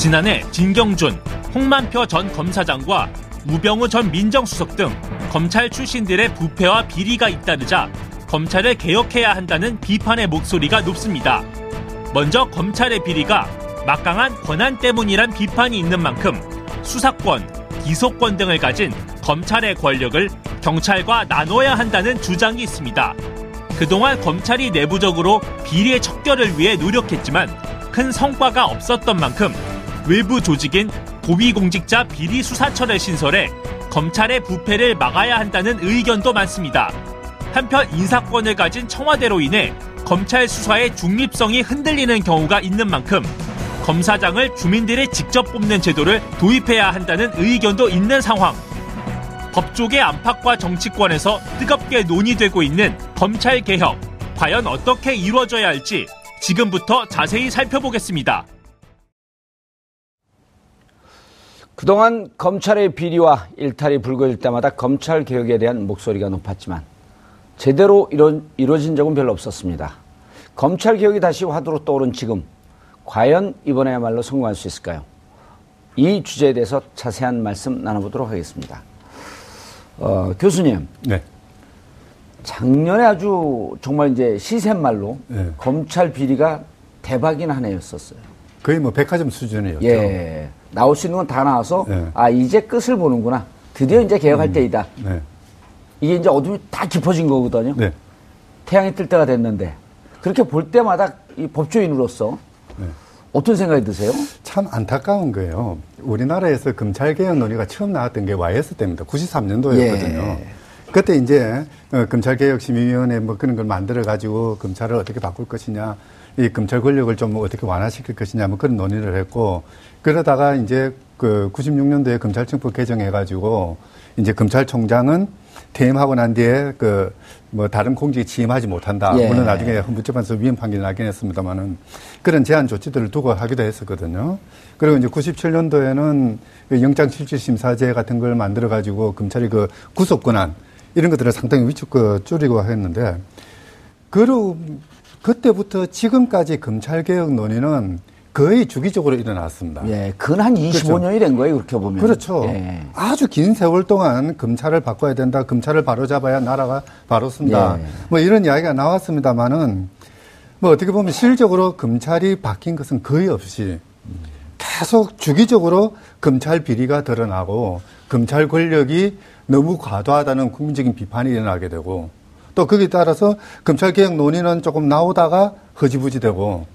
지난해 진경준, 홍만표 전 검사장과 우병우 전 민정수석 등 검찰 출신들의 부패와 비리가 잇따르자 검찰을 개혁해야 한다는 비판의 목소리가 높습니다. 먼저 검찰의 비리가 막강한 권한 때문이란 비판이 있는 만큼 수사권, 기소권 등을 가진 검찰의 권력을 경찰과 나눠야 한다는 주장이 있습니다. 그동안 검찰이 내부적으로 비리의 척결을 위해 노력했지만 큰 성과가 없었던 만큼 외부 조직인 고위공직자 비리 수사처를 신설해 검찰의 부패를 막아야 한다는 의견도 많습니다. 한편 인사권을 가진 청와대로 인해 검찰 수사의 중립성이 흔들리는 경우가 있는 만큼 검사장을 주민들이 직접 뽑는 제도를 도입해야 한다는 의견도 있는 상황. 법조계 안팎과 정치권에서 뜨겁게 논의되고 있는 검찰 개혁. 과연 어떻게 이루어져야 할지 지금부터 자세히 살펴보겠습니다. 그동안 검찰의 비리와 일탈이 불거질 때마다 검찰 개혁에 대한 목소리가 높았지만 제대로 이뤄, 이루어진 적은 별로 없었습니다. 검찰 개혁이 다시 화두로 떠오른 지금 과연 이번에야말로 성공할 수 있을까요? 이 주제에 대해서 자세한 말씀 나눠보도록 하겠습니다. 어, 교수님. 네. 작년에 아주 정말 이제 시샘말로 네. 검찰 비리가 대박인 한 해였었어요. 거의 뭐 백화점 수준이었죠. 예. 나올 수 있는 건 다 나와서 네. 아 이제 끝을 보는구나. 드디어 이제 개혁할 음. 때이다. 네. 이게 이제 어둠이 다 깊어진 거거든요. 네. 태양이 뜰 때가 됐는데 그렇게 볼 때마다 이 법조인으로서 네. 어떤 생각이 드세요? 참 안타까운 거예요. 우리나라에서 검찰 개혁 논의가 처음 나왔던 게 YS 때입니다. 93년도였거든요. 예. 그때 이제 어, 검찰 개혁 심의위원회 뭐 그런 걸 만들어 가지고 검찰을 어떻게 바꿀 것이냐, 이 검찰 권력을 좀 어떻게 완화시킬 것이냐, 뭐 그런 논의를 했고 그러다가 이제 그 96년도에 검찰청법 개정해 가지고 이제 검찰총장은 퇴임하고 난 뒤에 그 뭐 다른 공직에 취임하지 못한다. 예. 물론 나중에 헌법재판소 위헌 판결이 나긴 했습니다만은 그런 제한 조치들을 두고 하기도 했었거든요. 그리고 이제 97년도에는 그 영장실질심사제 같은 걸 만들어 가지고 검찰이 그 구속 권한 이런 것들을 상당히 위축 그 줄이고 했는데 그로 그때부터 지금까지 검찰 개혁 논의는 거의 주기적으로 일어났습니다. 예, 근한 25년이 된 거예요, 그렇게 보면. 그렇죠. 예. 아주 긴 세월 동안 검찰을 바꿔야 된다. 검찰을 바로 잡아야 나라가 바로 쓴다. 예. 뭐 이런 이야기가 나왔습니다만은 뭐 어떻게 보면 실질적으로 검찰이 바뀐 것은 거의 없이 계속 주기적으로 검찰 비리가 드러나고 검찰 권력이 너무 과도하다는 국민적인 비판이 일어나게 되고 또 거기에 따라서 검찰 개혁 논의는 조금 나오다가 허지부지 되고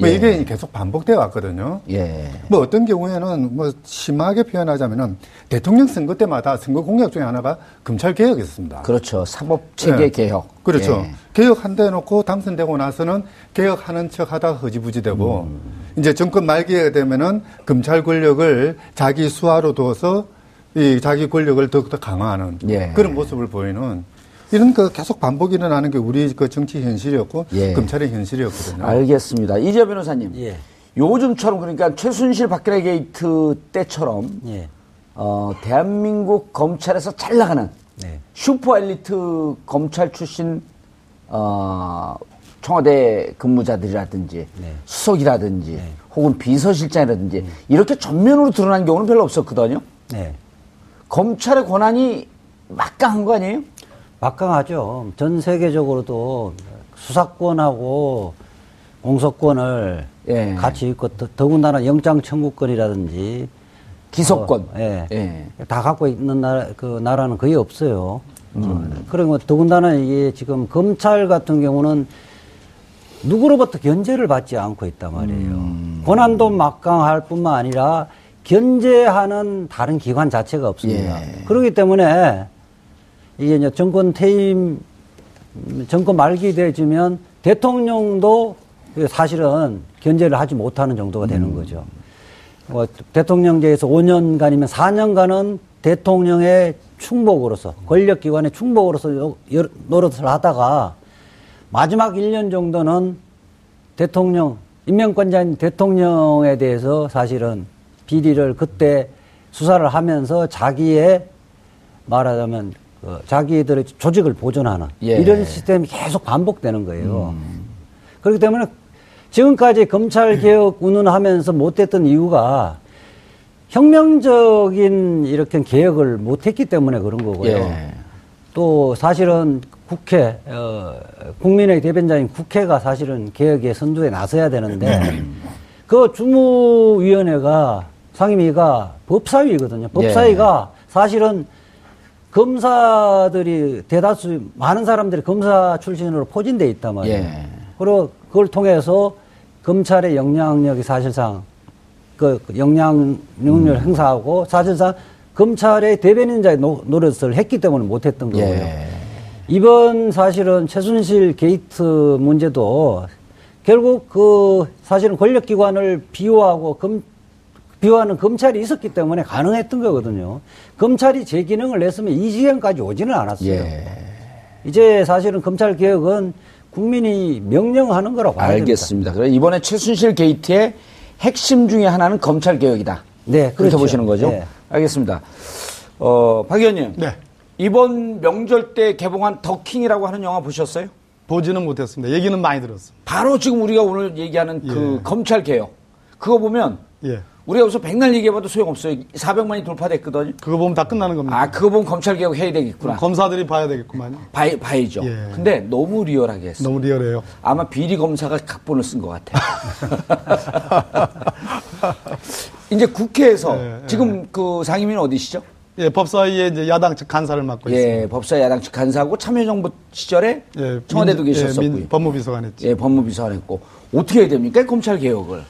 뭐 예. 이게 계속 반복되어 왔거든요. 예. 뭐 어떤 경우에는 뭐 심하게 표현하자면은 대통령 선거 때마다 선거 공약 중에 하나가 검찰 개혁이었습니다. 그렇죠. 사법 체계 네. 개혁. 그렇죠. 예. 개혁한다 해놓고 당선되고 나서는 개혁하는 척 하다가 흐지부지 되고 음. 이제 정권 말기에 되면은 검찰 권력을 자기 수하로 둬서 이 자기 권력을 더욱더 강화하는 예. 그런 모습을 보이는 이런 그 계속 반복이 일어나는 게 우리 그 정치 현실이었고 예. 검찰의 현실이었거든요. 알겠습니다. 이재화 변호사님. 예. 요즘처럼 그러니까 최순실 박근혜 게이트 때처럼 예. 어, 대한민국 검찰에서 잘 나가는 네. 슈퍼 엘리트 검찰 출신 어, 청와대 근무자들이라든지 네. 수석이라든지 혹은 비서실장이라든지 이렇게 전면으로 드러난 경우는 별로 없었거든요. 네. 검찰의 권한이 막강한 거 아니에요? 막강하죠. 전 세계적으로도 수사권하고 공소권을 예. 같이 있고 더, 더군다나 영장 청구권이라든지 기소권. 어, 예. 예. 다 갖고 있는 나라, 그 나라는 거의 없어요. 음. 그리고 더군다나 이게 지금 검찰 같은 경우는 누구로부터 견제를 받지 않고 있단 말이에요. 음. 권한도 막강할 뿐만 아니라 견제하는 다른 기관 자체가 없습니다. 예. 그렇기 때문에 이게 이제 정권 퇴임, 정권 말기 되어지면 대통령도 사실은 견제를 하지 못하는 정도가 되는 음. 거죠. 뭐 대통령제에서 5년간이면 4년간은 대통령의 충복으로서 권력기관의 충복으로서 노릇을 하다가 마지막 1년 정도는 대통령 임명권자인 대통령에 대해서 사실은 비리를 그때 수사를 하면서 자기의 말하자면 그 자기들의 조직을 보존하는 예. 이런 시스템이 계속 반복되는 거예요. 그렇기 때문에 지금까지 검찰 개혁 운운하면서 못했던 이유가 혁명적인 이렇게 개혁을 못했기 때문에 그런 거고요. 예. 또 사실은 국회 어, 국민의 대변자인 국회가 사실은 개혁의 선두에 나서야 되는데 그 주무위원회가 상임위가 법사위거든요. 법사위가 사실은 검사들이 대다수 많은 사람들이 검사 출신으로 포진돼 있단 말이에요. 예. 그리고 그걸 통해서 검찰의 영향력이 사실상 그 영향력을 행사하고 사실상 검찰의 대변인자의 노, 노릇을 했기 때문에 못했던 거고요. 예. 이번 사실은 최순실 게이트 문제도 결국 그 사실은 권력기관을 비호하고 검, 비호하는 검찰이 있었기 때문에 가능했던 거거든요. 검찰이 제 기능을 했으면 이 지경까지 오지는 않았어요. 예. 이제 사실은 검찰 개혁은 국민이 명령하는 거라고. 알겠습니다. 그럼 이번에 최순실 게이트의 핵심 중에 하나는 검찰 개혁이다. 네, 그렇게 그렇죠. 보시는 거죠? 네. 알겠습니다. 어, 박 의원님. 네. 이번 명절 때 개봉한 더킹이라고 하는 영화 보셨어요? 보지는 못했습니다. 얘기는 많이 들었습니다. 바로 지금 우리가 오늘 얘기하는 그 예. 검찰 개혁. 그거 보면 예. 우리가 여기서 백날 얘기해봐도 소용없어요. 400만이 돌파됐거든요. 그거 보면 다 끝나는 겁니다. 아, 그거 보면 검찰 개혁 해야 되겠구나. 검사들이 봐야 되겠구만요. 봐, 봐야죠. 예. 근데 너무 리얼하게 했어. 너무 리얼해요. 아마 비리 검사가 각본을 쓴 것 같아요. 이제 국회에서 예, 예. 지금 그 상임위는 어디시죠? 예, 법사위에 이제 야당 측 간사를 맡고 예, 있습니다. 법사 야당 측 간사하고 참여정부 시절에 예, 청와대도 민- 계셨었고요. 예, 민- 법무비서관 했죠. 예, 법무비서관 했고 어떻게 해야 됩니까? 검찰 개혁을.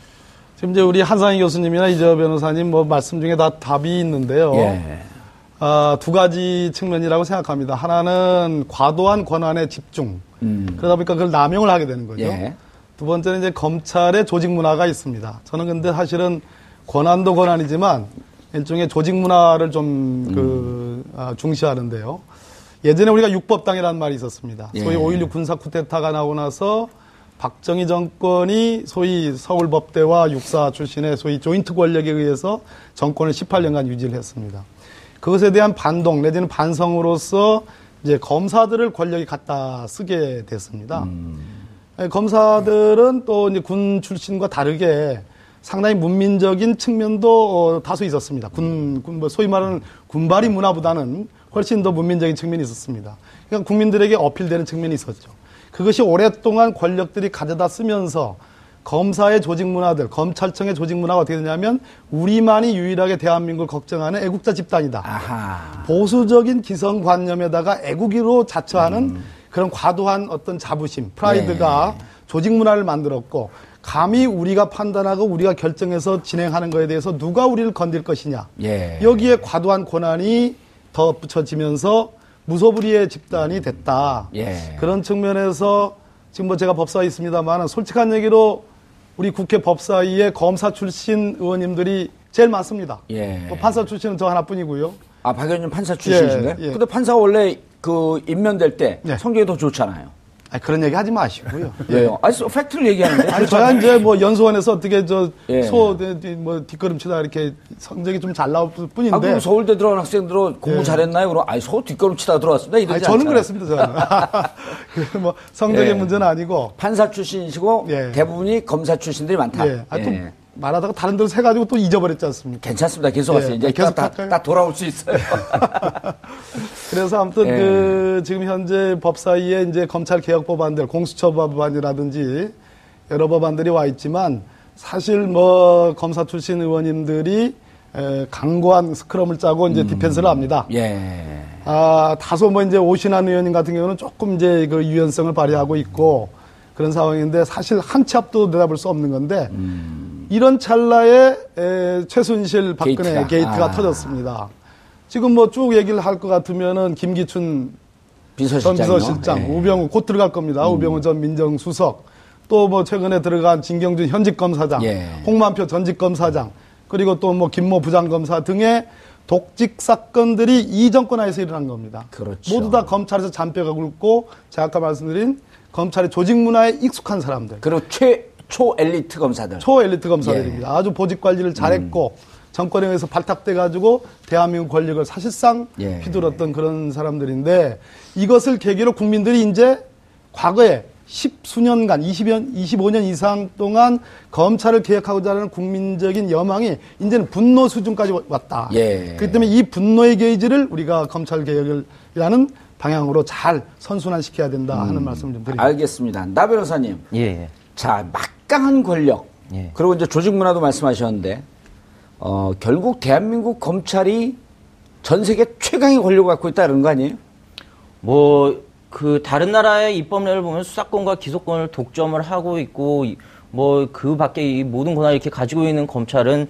지금 이제 우리 한상희 교수님이나 이재호 변호사님 뭐 말씀 중에 다 답이 있는데요. 예. 아, 두 가지 측면이라고 생각합니다. 하나는 과도한 권한의 집중. 그러다 보니까 그걸 남용을 하게 되는 거죠. 음. 예. 두 번째는 이제 검찰의 조직 문화가 있습니다. 저는 근데 사실은 권한도 권한이지만 일종의 조직 문화를 좀 그, 아, 중시하는데요. 예전에 우리가 육법당이라는 말이 있었습니다. 소위 예. 5.16 군사 쿠데타가 나오고 나서 박정희 정권이 소위 서울법대와 육사 출신의 소위 조인트 권력에 의해서 정권을 18년간 유지를 했습니다. 그것에 대한 반동 내지는 반성으로서 이제 검사들을 권력이 갖다 쓰게 됐습니다. 예, 검사들은 또 이제 군 출신과 다르게 상당히 문민적인 측면도 어, 다소 있었습니다. 군, 군, 뭐 소위 말하는 군발이 문화보다는 훨씬 더 문민적인 측면이 있었습니다. 그러니까 국민들에게 어필되는 측면이 있었죠. 그것이 오랫동안 권력들이 가져다 쓰면서 검사의 조직 문화들, 검찰청의 조직 문화가 어떻게 되냐면 우리만이 유일하게 대한민국을 걱정하는 애국자 집단이다. 아하. 보수적인 기성 관념에다가 애국이로 자처하는 그런 과도한 어떤 자부심, 프라이드가 조직 문화를 만들었고 감히 우리가 판단하고 우리가 결정해서 진행하는 것에 대해서 누가 우리를 건들 것이냐. 예. 여기에 과도한 권한이 덧붙여지면서 무소불위의 집단이 됐다. 예. 그런 측면에서 지금 뭐 제가 법사위 있습니다만 솔직한 얘기로 우리 국회 법사위에 검사 출신 의원님들이 제일 많습니다. 예. 뭐 판사 출신은 저 하나뿐이고요. 아, 박 의원님 판사 출신이신가요? 예, 예. 근데 판사가 원래 그 임면될 때 예. 성적이 더 좋잖아요. 아니, 그런 얘기 하지 마시고요. 예. 아니, 팩트를 얘기하는데. 아니, 저야 이제 뭐 연수원에서 어떻게 저, 예. 소, 뭐 뒷걸음 치다 이렇게 성적이 좀 잘 나올 뿐인데. 아, 그럼 서울대 들어간 학생들은 공부 예. 잘했나요? 그럼, 아니, 서 뒷걸음 치다 들어왔습니다. 이러지 아니, 저는 않잖아요. 그랬습니다, 저는. 그 뭐, 성적의 예. 문제는 아니고. 판사 출신이시고 예. 대부분이 검사 출신들이 많다. 예. 아, 또 예. 말하다가 다른 데로 새가지고 또 잊어버렸지 않습니까? 괜찮습니다. 계속 예. 하세요. 이제 계속 딱, 할까요? 딱 돌아올 수 있어요. 그래서 아무튼 예. 그 지금 현재 법사위에 이제 검찰 개혁 법안들, 공수처 법안이라든지 여러 법안들이 와 있지만 사실 뭐 검사 출신 의원님들이 에, 강고한 스크럼을 짜고 이제 디펜스를 합니다. 예. 아, 다소 뭐 이제 오신환 의원님 같은 경우는 조금 이제 그 유연성을 발휘하고 있고 그런 상황인데 사실 한 치 앞도 내다볼 수 없는 건데 이런 찰나에 에, 최순실 박근혜 게이트가. 게이트가, 아. 터졌습니다. 지금 뭐 쭉 얘기를 할 것 같으면은 김기춘 전 비서실장이요. 비서실장, 예. 우병우 곧 들어갈 겁니다. 우병우 전 민정수석, 또 뭐 최근에 들어간 진경준 현직 검사장, 예. 홍만표 전직 검사장 그리고 또 뭐 김모 부장검사 등의 독직 사건들이 이 정권 하에서 일어난 겁니다. 그렇죠. 모두 다 검찰에서 잔뼈가 굵고 제가 아까 말씀드린 검찰의 조직 문화에 익숙한 사람들. 그리고 최초 엘리트 검사들. 초 엘리트 검사들입니다. 아주 보직 관리를 잘했고 정권에 의해서 발탁돼 가지고 대한민국 권력을 사실상 예. 휘둘렀던 그런 사람들인데 이것을 계기로 국민들이 이제 과거에 십수년간, 20년, 25년 이상 동안 검찰을 개혁하고자 하는 국민적인 여망이 이제는 분노 수준까지 왔다. 예. 그렇기 때문에 이 분노의 게이지를 우리가 검찰 개혁이라는 방향으로 잘 선순환시켜야 된다 하는 음. 말씀을 좀 드립니다. 알겠습니다. 나 변호사님. 예, 예. 자, 막강한 권력. 예. 그리고 이제 조직 문화도 말씀하셨는데, 어, 결국 대한민국 검찰이 전 세계 최강의 권력을 갖고 있다 이런 거 아니에요? 뭐, 그, 다른 나라의 입법례를 보면 수사권과 기소권을 독점을 하고 있고, 뭐, 그 밖에 이 모든 권한을 이렇게 가지고 있는 검찰은 어,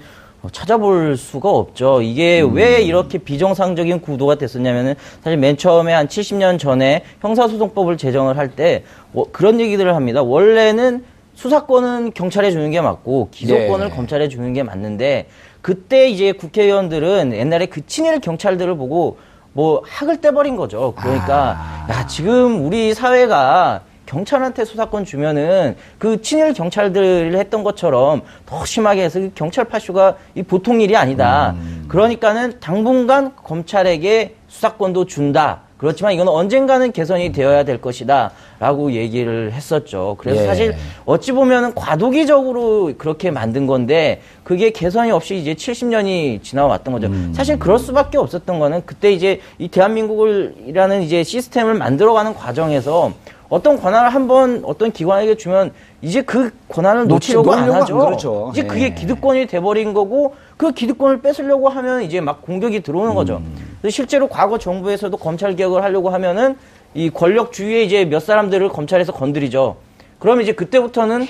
찾아볼 수가 없죠. 이게 왜 이렇게 비정상적인 구도가 됐었냐면은 사실 맨 처음에 한 70년 전에 형사소송법을 제정을 할 때 그런 얘기들을 합니다. 원래는 수사권은 경찰에 주는 게 맞고 기소권을 네. 검찰에 주는 게 맞는데 그때 이제 국회의원들은 옛날에 그 친일 경찰들을 보고 뭐 학을 떼버린 거죠. 그러니까 야 지금 우리 사회가 경찰한테 수사권 주면은 그 친일 경찰들 했던 것처럼 더 심하게 해서 그 경찰 파쇼가 이 보통 일이 아니다. 그러니까는 당분간 검찰에게 수사권도 준다. 그렇지만 이건 언젠가는 개선이 되어야 될 것이다. 라고 얘기를 했었죠. 그래서 예. 사실 어찌 보면은 과도기적으로 그렇게 만든 건데 그게 개선이 없이 이제 70년이 지나왔던 거죠. 사실 그럴 수밖에 없었던 거는 그때 이제 이 대한민국이라는 이제 시스템을 만들어가는 과정에서 어떤 권한을 한번 어떤 기관에게 주면 이제 그 권한을 놓치- 놓치려고 안 놓으려고 하죠. 안 그렇죠. 이제 예. 그게 기득권이 돼버린 거고 그 기득권을 뺏으려고 하면 이제 막 공격이 들어오는 거죠. 음. 그래서 실제로 과거 정부에서도 검찰 개혁을 하려고 하면은 이 권력 주위에 이제 몇 사람들을 검찰에서 건드리죠. 그러면 이제 그때부터는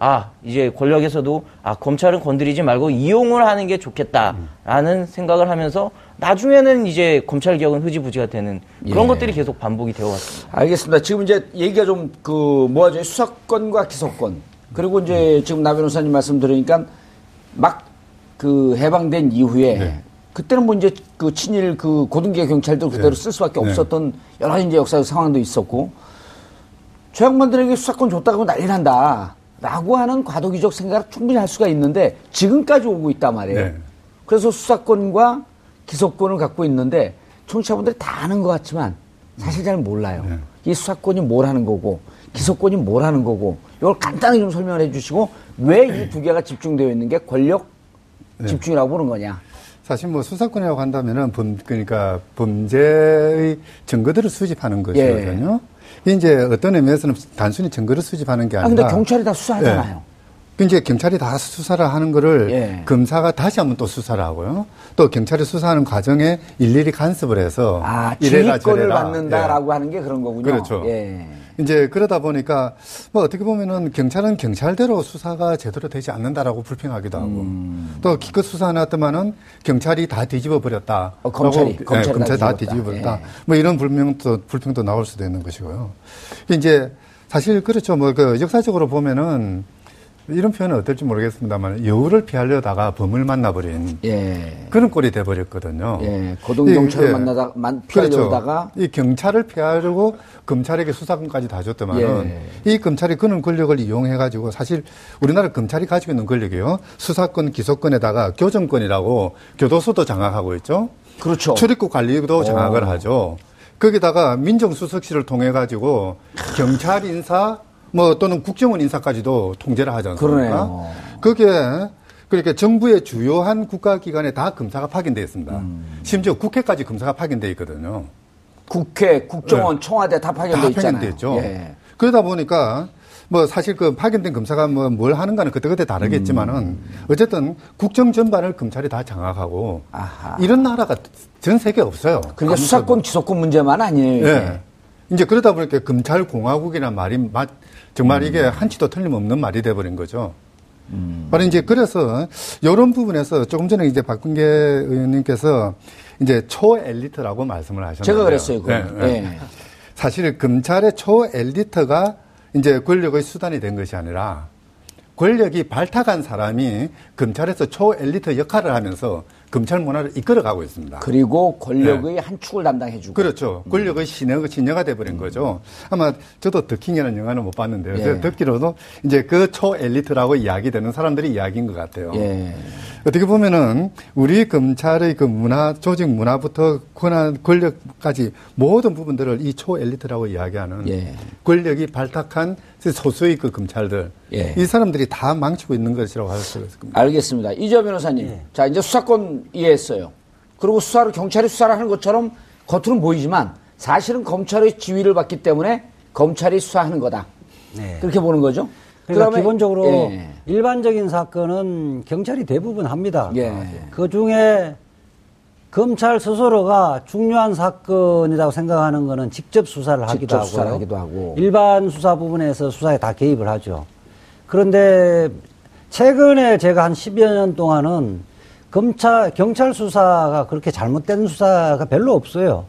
아 이제 권력에서도 아 검찰은 건드리지 말고 이용을 하는 게 좋겠다라는 생각을 하면서 나중에는 이제 검찰 개혁은 흐지부지가 되는 그런 예. 것들이 계속 반복이 되어 왔습니다. 알겠습니다. 지금 이제 얘기가 좀 그 모아져 수사권과 기소권 그리고 이제 지금 나 변호사님 말씀 들으니까 막 그 해방된 이후에 네. 그때는 뭐 이제 그 친일 그 고등계 경찰도 그대로 네. 쓸 수밖에 네. 없었던 여러 가지 이제 역사적 상황도 있었고 저 양반들에게 수사권 줬다고 난리 난다. 라고 하는 과도기적 생각을 충분히 할 수가 있는데 지금까지 오고 있단 말이에요. 네. 그래서 수사권과 기소권을 갖고 있는데 청취자분들이 다 아는 것 같지만 사실 잘 몰라요. 네. 이 수사권이 뭘 하는 거고 기소권이 뭘 하는 거고 이걸 간단하게 좀 설명을 해주시고 왜 이 두 개가 집중되어 있는 게 권력 네. 집중이라고 보는 거냐. 사실 뭐 수사권이라고 한다면은 범, 그러니까 범죄의 증거들을 수집하는 것이거든요. 이게 이제 어떤 의미에서는 단순히 증거를 수집하는 게아 아니라. 근데 경찰이 다 수사하잖아요. 그 이제 경찰이 다 수사를 하는 거를 예. 검사가 다시 한번 또 수사를 하고요. 또 경찰이 수사하는 과정에 일일이 간섭을 해서 아 이래라 저래라. 받는다라고 하는 게 그런 거군요. 그렇죠. 예. 이제 그러다 보니까 뭐 어떻게 보면은 경찰은 경찰대로 수사가 제대로 되지 않는다라고 불평하기도 하고 음. 또 기껏 수사해놨더만은 경찰이 다 뒤집어 버렸다. 어, 검찰이, 검찰이 다 검찰이 다 뒤집었다. 뒤집어 버렸다. 예. 뭐 이런 불명도 불평도 나올 수도 있는 것이고요. 이제 사실 그렇죠. 뭐 그 역사적으로 보면은 이런 표현은 어떨지 모르겠습니다만 여우를 피하려다가 범을 만나버린 예. 그런 꼴이 돼버렸거든요. 예. 고등 경찰을 이- 예. 만나다 만 그렇죠. 피하려다가 이 경찰을 피하려고 검찰에게 수사권까지 다 줬더만은 이 검찰이 그런 권력을 이용해 가지고 사실 우리나라 검찰이 가지고 있는 권력이요 수사권 기소권에다가 교정권이라고 교도소도 장악하고 있죠. 그렇죠. 출입국 관리도 장악을 하죠. 거기다가 민정수석실을 통해 가지고 경찰 인사 뭐 또는 국정원 인사까지도 통제를 하지 않습니까? 그러네요. 거기에 그러니까 정부의 주요한 국가기관에 다 검사가 파견되어 있습니다. 음. 심지어 국회까지 검사가 파견되어 있거든요. 국회, 국정원, 청와대 다 파견돼 네. 다 있잖아요. 파견돼 있죠. 예. 그러다 보니까 뭐 사실 그 파견된 검사가 뭐 뭘 하는가는 그때그때 다르겠지만은 음. 어쨌든 국정 전반을 검찰이 다 장악하고 아하. 이런 나라가 전 세계 없어요. 그러니까 수사권, 기소권 문제만 아니에요. 예. 이제 그러다 보니까 검찰 공화국이라는 말이 마- 정말 이게 음. 한치도 틀림없는 말이 돼버린 거죠. 바로 이제 그래서 이런 부분에서 조금 전에 이제 박근계 의원님께서 이제 초엘리트라고 말씀을 하셨는데 제가 그랬어요. 그건. 예. 사실 검찰의 초엘리트가 이제 권력의 수단이 된 것이 아니라 권력이 발탁한 사람이 검찰에서 초엘리트 역할을 하면서 검찰 문화를 이끌어가고 있습니다. 그리고 권력의 한 축을 담당해주고. 그렇죠. 권력의 신여, 신여가 돼버린 거죠. 아마 저도 더킹이라는 영화는 못 봤는데요. 예. 듣기로도 이제 그 초엘리트라고 이야기되는 사람들이 이야기인 것 같아요. 예. 어떻게 보면은 우리 검찰의 그 문화, 조직 문화부터 권한, 권력까지 모든 부분들을 이 초엘리트라고 이야기하는 예. 권력이 발탁한 소수의 그 검찰들. 예. 이 사람들이 다 망치고 있는 것이라고 할수 있을 겁니다. 알겠습니다. 이재 변호사님. 자, 이제 수사권 이해했어요. 그리고 수사를, 경찰이 수사를 하는 것처럼 겉으로는 보이지만 사실은 검찰의 지휘를 받기 때문에 검찰이 수사하는 거다. 네. 그렇게 보는 거죠. 그러니까 기본적으로 예. 일반적인 사건은 경찰이 대부분 합니다. 예. 그 중에 검찰 스스로가 중요한 사건이라고 생각하는 거는 직접 수사를 하기도 직접. 수사를 하기도 하고. 일반 수사 부분에서 수사에 다 개입을 하죠. 그런데 최근에 제가 한 10여 년 동안은 검찰, 경찰 수사가 그렇게 잘못된 수사가 별로 없어요.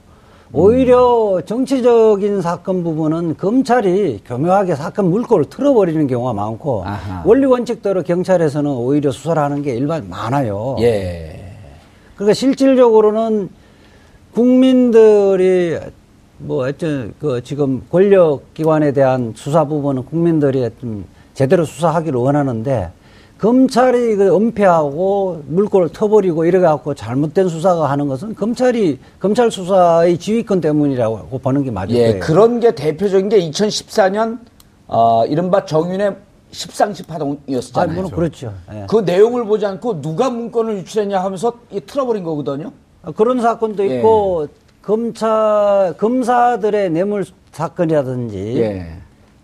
오히려 정치적인 사건 부분은 검찰이 교묘하게 사건 물꼬를 틀어버리는 경우가 많고 아하. 원리 원칙대로 경찰에서는 오히려 수사를 하는 게 일반 많아요. 예. 그러니까 실질적으로는 국민들이 뭐 하여튼 그 지금 권력기관에 대한 수사 부분은 국민들이 좀 제대로 수사하기를 원하는데 검찰이 그 은폐하고 물꼬를 터버리고 이래갖고 잘못된 수사가 하는 것은 검찰이 검찰 수사의 지휘권 때문이라고 보는 게 맞을 예. 거예요. 그런 게 대표적인 게 2014년, 어, 이른바 정윤의 십상시 아. 물론 그렇죠. 예. 그 내용을 보지 않고 누가 문건을 유출했냐 하면서 이 틀어버린 거거든요. 그런 사건도 예. 있고 검찰 검사들의 뇌물 사건이라든지 예.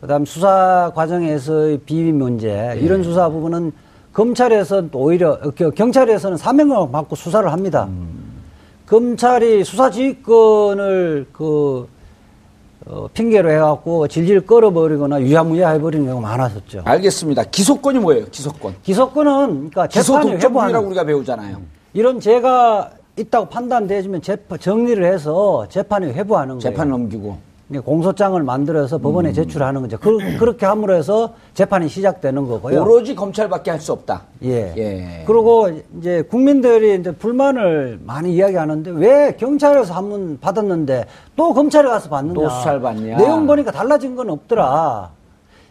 그다음 수사 과정에서의 비위 문제 예. 이런 수사 부분은 검찰에서는 또 오히려 겨- 경찰에서는 사명을 받고 수사를 합니다. 음. 검찰이 수사 지휘권을 그 어, 핑계로 해갖고 질질 끌어버리거나 유야무야 해버리는 경우가 많았었죠. 알겠습니다. 기소권이 뭐예요? 기소권. 기소권은 그러니까 재판이 회부하는 우리가 배우잖아요. 이런 죄가 있다고 판단되지만 재판, 정리를 해서 재판에 회부하는 재판 거예요. 넘기고. 공소장을 만들어서 음. 법원에 제출하는 거죠. 그, 그렇게 함으로 해서 재판이 시작되는 거고요. 오로지 검찰밖에 할 수 없다. 예. 예. 그리고 이제 국민들이 이제 불만을 많이 이야기하는데 왜 경찰에서 한번 받았는데 또 검찰에 가서 받느냐. 또 수사를 받냐. 내용 보니까 달라진 건 없더라.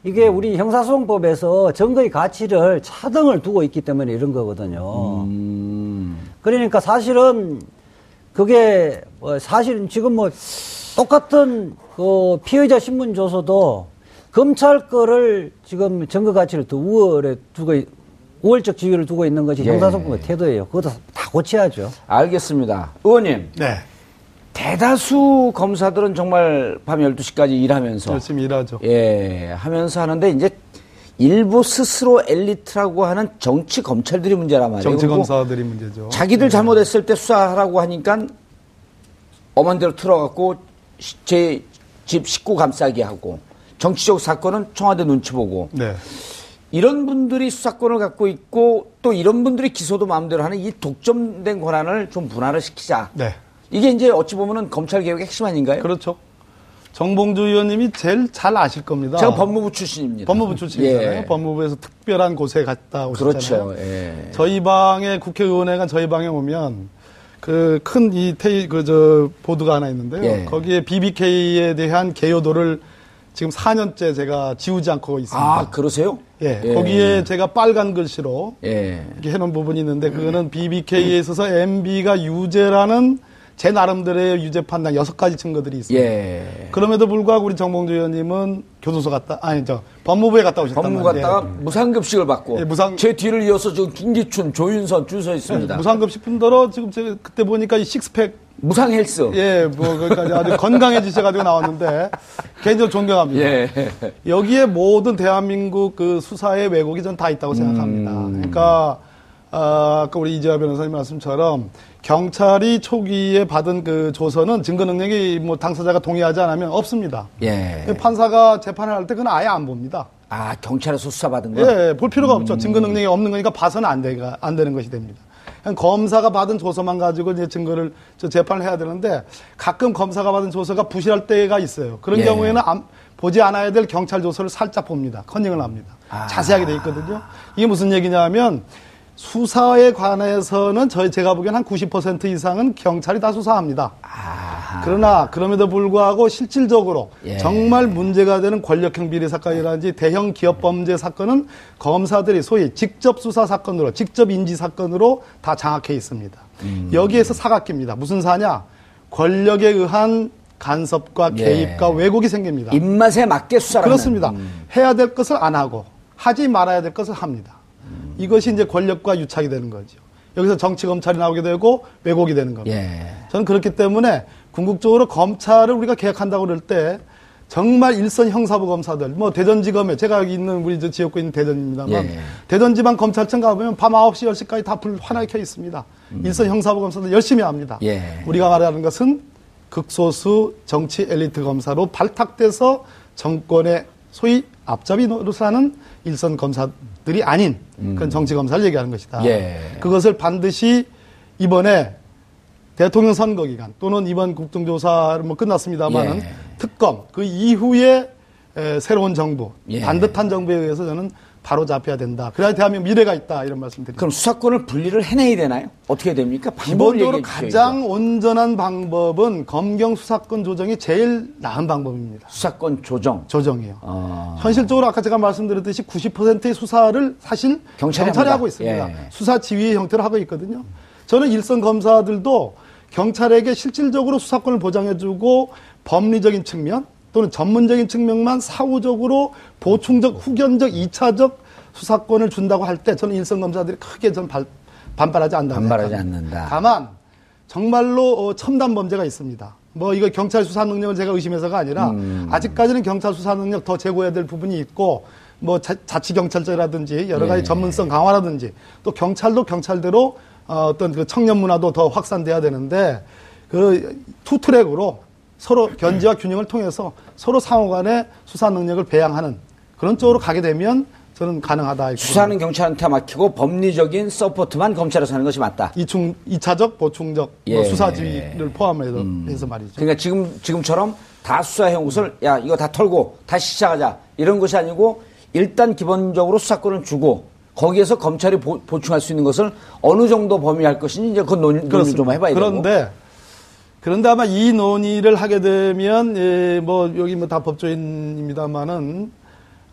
이게 우리 형사소송법에서 증거의 가치를 차등을 두고 있기 때문에 이런 거거든요. 음. 그러니까 사실은 그게 뭐 사실은 지금 뭐 똑같은 그 피의자 신문 조서도 검찰 거를 지금 증거 가치를 더 우월에 두고 있- 우월적 지위를 두고 있는 것이 예. 형사소송의 태도예요. 그것도 다 고쳐야죠. 알겠습니다. 의원님, 네. 대다수 검사들은 정말 밤 12시까지 일하면서 열심히 일하죠. 예, 하면서 하는데 이제 일부 스스로 엘리트라고 하는 정치 검찰들이 문제란 말이에요. 정치 검사들이 문제죠. 자기들 잘못했을 때 수사하라고 하니까 엄한 대로 틀어갖고 제 집 식구 감싸기 하고 정치적 사건은 청와대 눈치 보고 네. 이런 분들이 수사권을 갖고 있고 또 이런 분들이 기소도 마음대로 하는 이 독점된 권한을 좀 분할을 시키자. 네. 이게 이제 어찌 보면은 검찰 개혁의 핵심 아닌가요? 그렇죠. 정봉주 의원님이 제일 잘 아실 겁니다. 제가 법무부 출신입니다. 법무부 출신이잖아요. 예. 법무부에서 특별한 곳에 갔다 오셨잖아요. 그렇죠. 예. 저희 방에 국회의원회가 저희 방에 오면 그 큰 이 테이 그 저 보드가 하나 있는데요. 예. 거기에 BBK에 대한 개요도를 지금 4년째 제가 지우지 않고 있습니다. 아 그러세요? 예, 예. 거기에 제가 빨간 글씨로 예. 이렇게 해놓은 부분이 있는데 그거는 BBK에 있어서 MB가 유죄라는 제 나름대로의 유죄 판단 여섯 가지 증거들이 있습니다. 예. 그럼에도 불구하고 우리 정봉주 의원님은 교도소 갔다 아니 저 법무부에 갔다 오셨단 법무 말이에요. 갔다가 무상급식을 받고 예, 무상- 제 뒤를 이어서 지금 김기춘, 조윤선 줄 서 있습니다. 네, 무상급식 분들어 지금 제가 그때 보니까 이 식스팩 무상 헬스. 예, 뭐 그러니까 아주 건강해지셔가지고 나왔는데 개인적으로 존경합니다. 예. 여기에 모든 대한민국 그 수사의 왜곡이 전 다 있다고 생각합니다. 그러니까 아, 아까 우리 이재화 변호사님 말씀처럼 경찰이 초기에 받은 그 조서는 증거 능력이 뭐 당사자가 동의하지 않으면 없습니다. 예. 판사가 재판을 할 때 그건 아예 안 봅니다. 아 경찰에서 수사받은 거. 예, 볼 필요가 없죠. 증거 능력이 없는 거니까 봐서는 안, 되가, 안 되는 것이 됩니다. 그냥 검사가 받은 조서만 가지고 이제 증거를 저 재판을 해야 되는데 가끔 검사가 받은 조서가 부실할 때가 있어요. 그런 예. 경우에는 안- 보지 않아야 될 경찰 조서를 살짝 봅니다. 컨닝을 합니다. 자세하게 돼 있거든요. 이게 무슨 얘기냐면 수사에 관해서는 저희 제가 보기엔 한 90% 이상은 경찰이 다 수사합니다. 그러나 그럼에도 불구하고 실질적으로 예. 정말 문제가 되는 권력형 비리 사건이라든지 대형 기업 범죄 사건은 검사들이 소위 직접 수사 사건으로 직접 인지 사건으로 다 장악해 있습니다. 음. 여기에서 사각깁니다. 무슨 사냐? 권력에 의한 간섭과 예. 개입과 왜곡이 생깁니다. 입맛에 맞게 수사를 그렇습니다. 음. 해야 될 것을 안 하고 하지 말아야 될 것을 합니다. 이것이 이제 권력과 유착이 되는 거죠. 여기서 정치 검찰이 나오게 되고 왜곡이 되는 겁니다. 예. 저는 그렇기 때문에 궁극적으로 검찰을 우리가 개혁한다고 그럴 때 정말 일선 형사부 검사들, 뭐 대전지검에 제가 여기 있는 우리 저 지역구에 있는 대전입니다만 예. 대전지방 검찰청 가보면 밤 9시, 10시까지 다 불 환하게 켜 있습니다. 일선 형사부 검사들 열심히 합니다. 음. 예. 우리가 말하는 것은 극소수 정치 엘리트 검사로 발탁돼서 정권의 소위 앞잡이 노릇하는 일선 검사 들이 아닌 그런 정치 검사를 얘기하는 것이다. 음. 예. 그것을 반드시 이번에 대통령 선거 기간 또는 이번 국정조사 뭐 끝났습니다만은 예. 특검 그 이후에 에, 새로운 정부 예. 반듯한 정부에 의해서 저는 바로 잡혀야 된다. 그래야 대한민국 미래가 있다 이런 말씀 드립니다. 그럼 수사권을 분리를 해내야 되나요? 어떻게 됩니까? 기본적으로 얘기해 주셔야죠. 가장 온전한 방법은 검경 수사권 조정이 제일 나은 방법입니다. 수사권 조정. 조정이요. 어. 현실적으로 아까 제가 말씀드렸듯이 90%의 수사를 사실 경찰이 경찰이. 하고 있습니다. 예. 수사 지휘의 형태로 하고 있거든요. 저는 일선 검사들도 경찰에게 실질적으로 수사권을 보장해주고 법리적인 측면 또는 전문적인 측면만 사후적으로 보충적, 후견적, 이차적 수사권을 준다고 할 때 저는 일선 검사들이 크게 전 발- 반발하지 않는다. 반발하지 않는다. 다만 정말로 어, 첨단 범죄가 있습니다. 뭐 이거 경찰 수사 능력을 제가 의심해서가 아니라 음. 아직까지는 경찰 수사 능력 더 제고해야 될 부분이 있고 뭐 자, 치 경찰제라든지 여러 가지 네. 전문성 강화라든지 또 경찰도 경찰대로 어, 어떤 그 청년 문화도 더 확산돼야 되는데 그 two-track으로 서로 견제와 균형을 통해서 서로 상호 간의 수사 능력을 배양하는 그런 쪽으로 가게 되면 저는 가능하다. 수사는 경찰한테 맡기고 법리적인 support만 검찰에서 하는 것이 맞다. 이충 이차적 보충적 뭐 예. 수사 지휘를 포함해서 해서 말이죠. 그러니까 지금 지금처럼 다 수사해 온 것을 야 이거 다 털고 다시 시작하자 이런 것이 아니고 일단 기본적으로 수사권을 주고 거기에서 검찰이 보, 충할수 있는 것을 어느 정도 범위할 것인지 이제 그 논의, 논의 좀 해봐야 되고. 그런데 그런데 아마 이 논의를 하게 되면 예, 뭐 여기 뭐 다 법조인입니다만은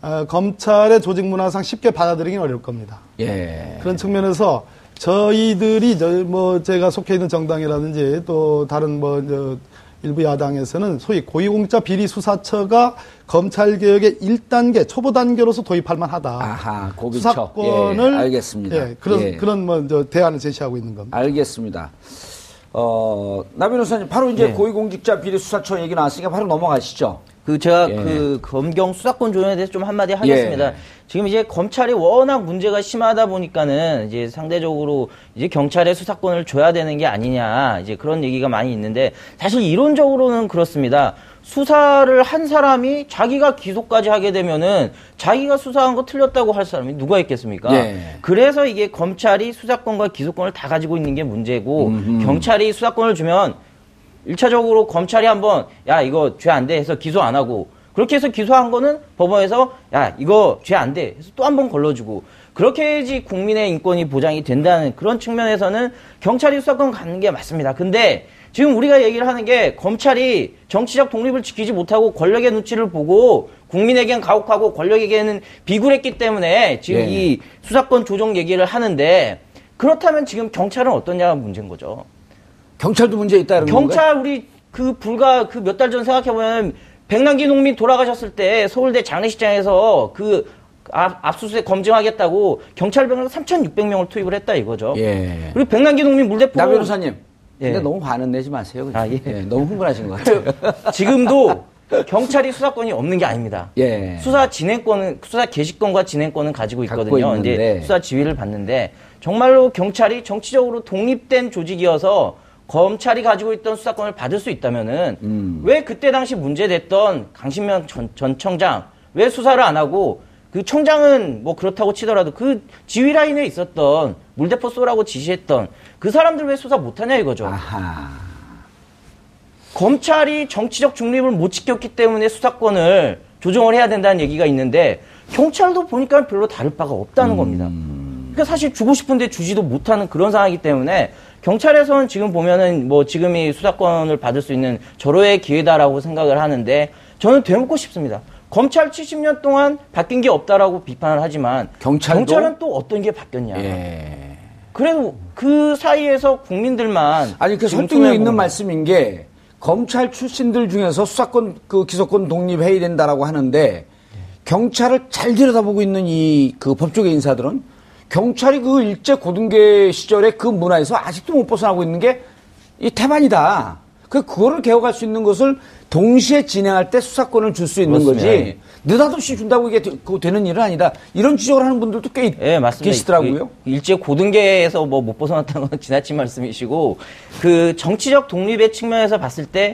어, 검찰의 조직 문화상 쉽게 받아들이긴 어려울 겁니다. 예. 그런 측면에서 저희들이 저 뭐 제가 속해 있는 정당이라든지 또 다른 뭐저 일부 야당에서는 소위 고위공직자 비리 수사처가 검찰 개혁의 1단계 초보 단계로서 도입할 만하다. 아하, 고비처. 수사권을 예, 알겠습니다. 예, 그런 예. 그런 뭐저 대안을 제시하고 있는 겁니다. 알겠습니다. 어, 나 변호사님 바로 이제 네. 고위공직자 비리수사처 얘기 나왔으니까 바로 넘어가시죠. 그 제가 예. 그 검경 수사권 조정에 대해서 좀 한마디 하겠습니다. 예. 지금 이제 검찰이 워낙 문제가 심하다 보니까는 이제 상대적으로 이제 경찰의 수사권을 줘야 되는 게 아니냐 이제 그런 얘기가 많이 있는데 사실 이론적으로는 그렇습니다. 수사를 한 사람이 자기가 기소까지 하게 되면은 자기가 수사한 거 틀렸다고 할 사람이 누가 있겠습니까? 예. 그래서 이게 검찰이 수사권과 기소권을 다 가지고 있는 게 문제고 음흠. 경찰이 수사권을 주면 일차적으로 검찰이 한번 야 이거 죄 안 돼 해서 기소 안 하고 그렇게 해서 기소한 거는 법원에서 야 이거 죄 안 돼 해서 또 한 번 걸러주고 그렇게 해야지 국민의 인권이 보장이 된다는 그런 측면에서는 경찰이 수사권 갖는 게 맞습니다. 근데 지금 우리가 얘기를 하는 게 검찰이 정치적 독립을 지키지 못하고 권력의 눈치를 보고 국민에겐 가혹하고 권력에게는 비굴했기 때문에 지금 예. 이 수사권 조정 얘기를 하는데 그렇다면 지금 경찰은 어떠냐가 문제인 거죠. 경찰도 문제 있다 이런 건가요? 경찰 우리 그 불과 그 몇 달 전 생각해 보면 백남기 농민 돌아가셨을 때 서울대 장례식장에서 그 압, 압수수색 검증하겠다고 경찰병력 3,600명을 투입을 했다 이거죠. 예. 그리고 백남기 농민 물대포 나 변호사님. 예. 근데 너무 반은 내지 마세요. 그죠? 아, 예. 너무 흥분하신 것 같아요. 지금도 경찰이 수사권이 없는 게 아닙니다. 예. 수사 진행권은 수사 개시권과 진행권은 가지고 있거든요. 이제 수사 지휘를 받는데 정말로 경찰이 정치적으로 독립된 조직이어서 검찰이 가지고 있던 수사권을 받을 수 있다면은 음. 왜 그때 당시 문제됐던 강신명 전, 전 청장 왜 수사를 안 하고 그 청장은 뭐 그렇다고 치더라도 그 지휘 라인에 있었던 물대포 쏘라고 지시했던 그 사람들 왜 수사 못하냐 이거죠. 아하. 검찰이 정치적 중립을 못 지켰기 때문에 수사권을 조정을 해야 된다는 얘기가 있는데 경찰도 보니까 별로 다를 바가 없다는 겁니다. 음. 그러니까 사실 주고 싶은데 주지도 못하는 그런 상황이기 때문에 경찰에서는 지금 보면은 뭐 지금이 수사권을 받을 수 있는 절호의 기회다라고 생각을 하는데 저는 되묻고 싶습니다. 검찰 70년 동안 바뀐 게 없다라고 비판을 하지만 경찰도? 경찰은 또 어떤 게 바뀌었냐. 예. 그래도 그 사이에서 국민들만 아니 그 설득력 있는 말씀인 게 검찰 출신들 중에서 수사권 그 기소권 독립해야 된다라고 하는데 경찰을 잘 들여다보고 있는 이 그 법조계 인사들은 경찰이 그 일제 고등계 시절의 그 문화에서 아직도 못 벗어나고 있는 게 이 태반이다. 그 그거를 개혁할 수 있는 것을 동시에 진행할 때 수사권을 줄 수 있는 그렇습니다. 거지 느닷없이 준다고 이게 되- 그거 되는 일은 아니다. 이런 지적을 하는 분들도 꽤 예, 맞습니다. 계시더라고요. 그 일제 고등계에서 뭐 못 벗어났다는 건 지나친 말씀이시고 그 정치적 독립의 측면에서 봤을 때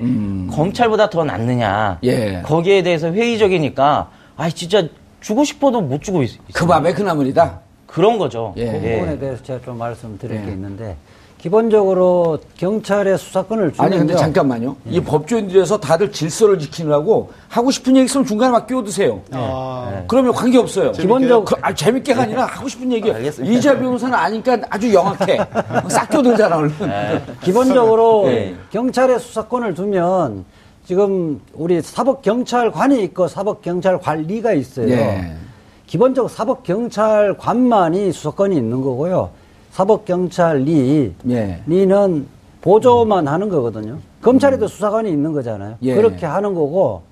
검찰보다 더 낫느냐. 음. 예. 거기에 대해서 회의적이니까 아 진짜 주고 싶어도 못 주고 있, 그 밥에 그 나물이다. 그런 거죠. 예. 그 예. 부분에 대해서 제가 좀 말씀드릴 예. 게 있는데 기본적으로 경찰의 수사권을 주면요. 아니 근데 잠깐만요. 이 법조인들에서 다들 질서를 지키느라고 하고 싶은 얘기 있으면 중간에 막 끼워드세요. 아, 그러면 관계 없어요. 기본적- 그, 아, 재밌게가 아니라 하고 싶은 얘기. 알겠습니다. 이자 변호사는 아니까 아주 영악해. 싹 껴들잖아 얼른. 기본적으로 예. 경찰의 수사권을 두면 지금 우리 사법 경찰관이 있고 사법 경찰 관리가 있어요. 예. 기본적으로 사법 경찰관만이 수사권이 있는 거고요. 사법경찰리, 예. 리는 보조만 하는 거거든요. 검찰에도 수사관이 있는 거잖아요. 예. 그렇게 하는 거고,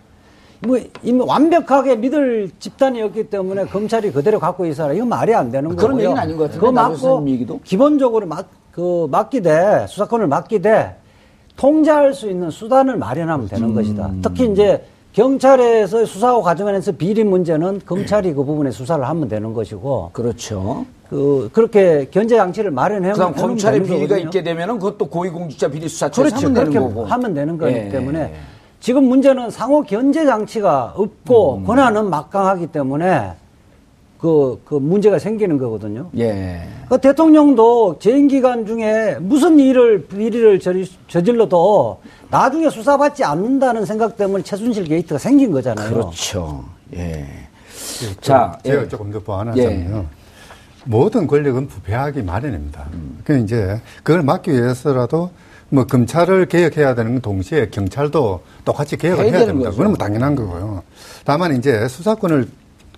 뭐, 이미 완벽하게 믿을 집단이 없기 때문에 검찰이 그대로 갖고 있어라. 이건 말이 안 되는 거고요. 그런 얘기는 아닌 것 같은데, 나도 맞고. 기본적으로 맡, 그, 맡기되, 수사권을 맡기되, 통제할 수 있는 수단을 마련하면 음. 되는 것이다. 특히 이제 경찰에서 수사하고 과정에서 비리 문제는 검찰이 그 부분에 수사를 하면 되는 것이고, 그렇죠. 그, 그렇게 견제 장치를 마련해 놓으면 검찰의 비리가 거거든요. 있게 되면은 그것도 고위공직자 비리 수사처에서 그렇죠. 하면 되는 거고. 하면 되는 거기 예. 때문에 지금 문제는 상호 견제 장치가 없고 음. 권한은 막강하기 때문에 그, 그 문제가 생기는 거거든요. 예. 그 대통령도 재임 기간 중에 무슨 일을 비리를 저질러도 나중에 수사받지 않는다는 생각 때문에 최순실 게이트가 생긴 거잖아요. 그렇죠. 예. 자, 자, 제가 예. 조금 더 보완하자면요. 모든 권력은 부패하기 마련입니다. 그 이제 그걸 막기 위해서라도 뭐 검찰을 개혁해야 되는 건 동시에 경찰도 똑같이 개혁을 해야 됩니다. 거죠. 그건 뭐 당연한 거고요. 다만 이제 수사권을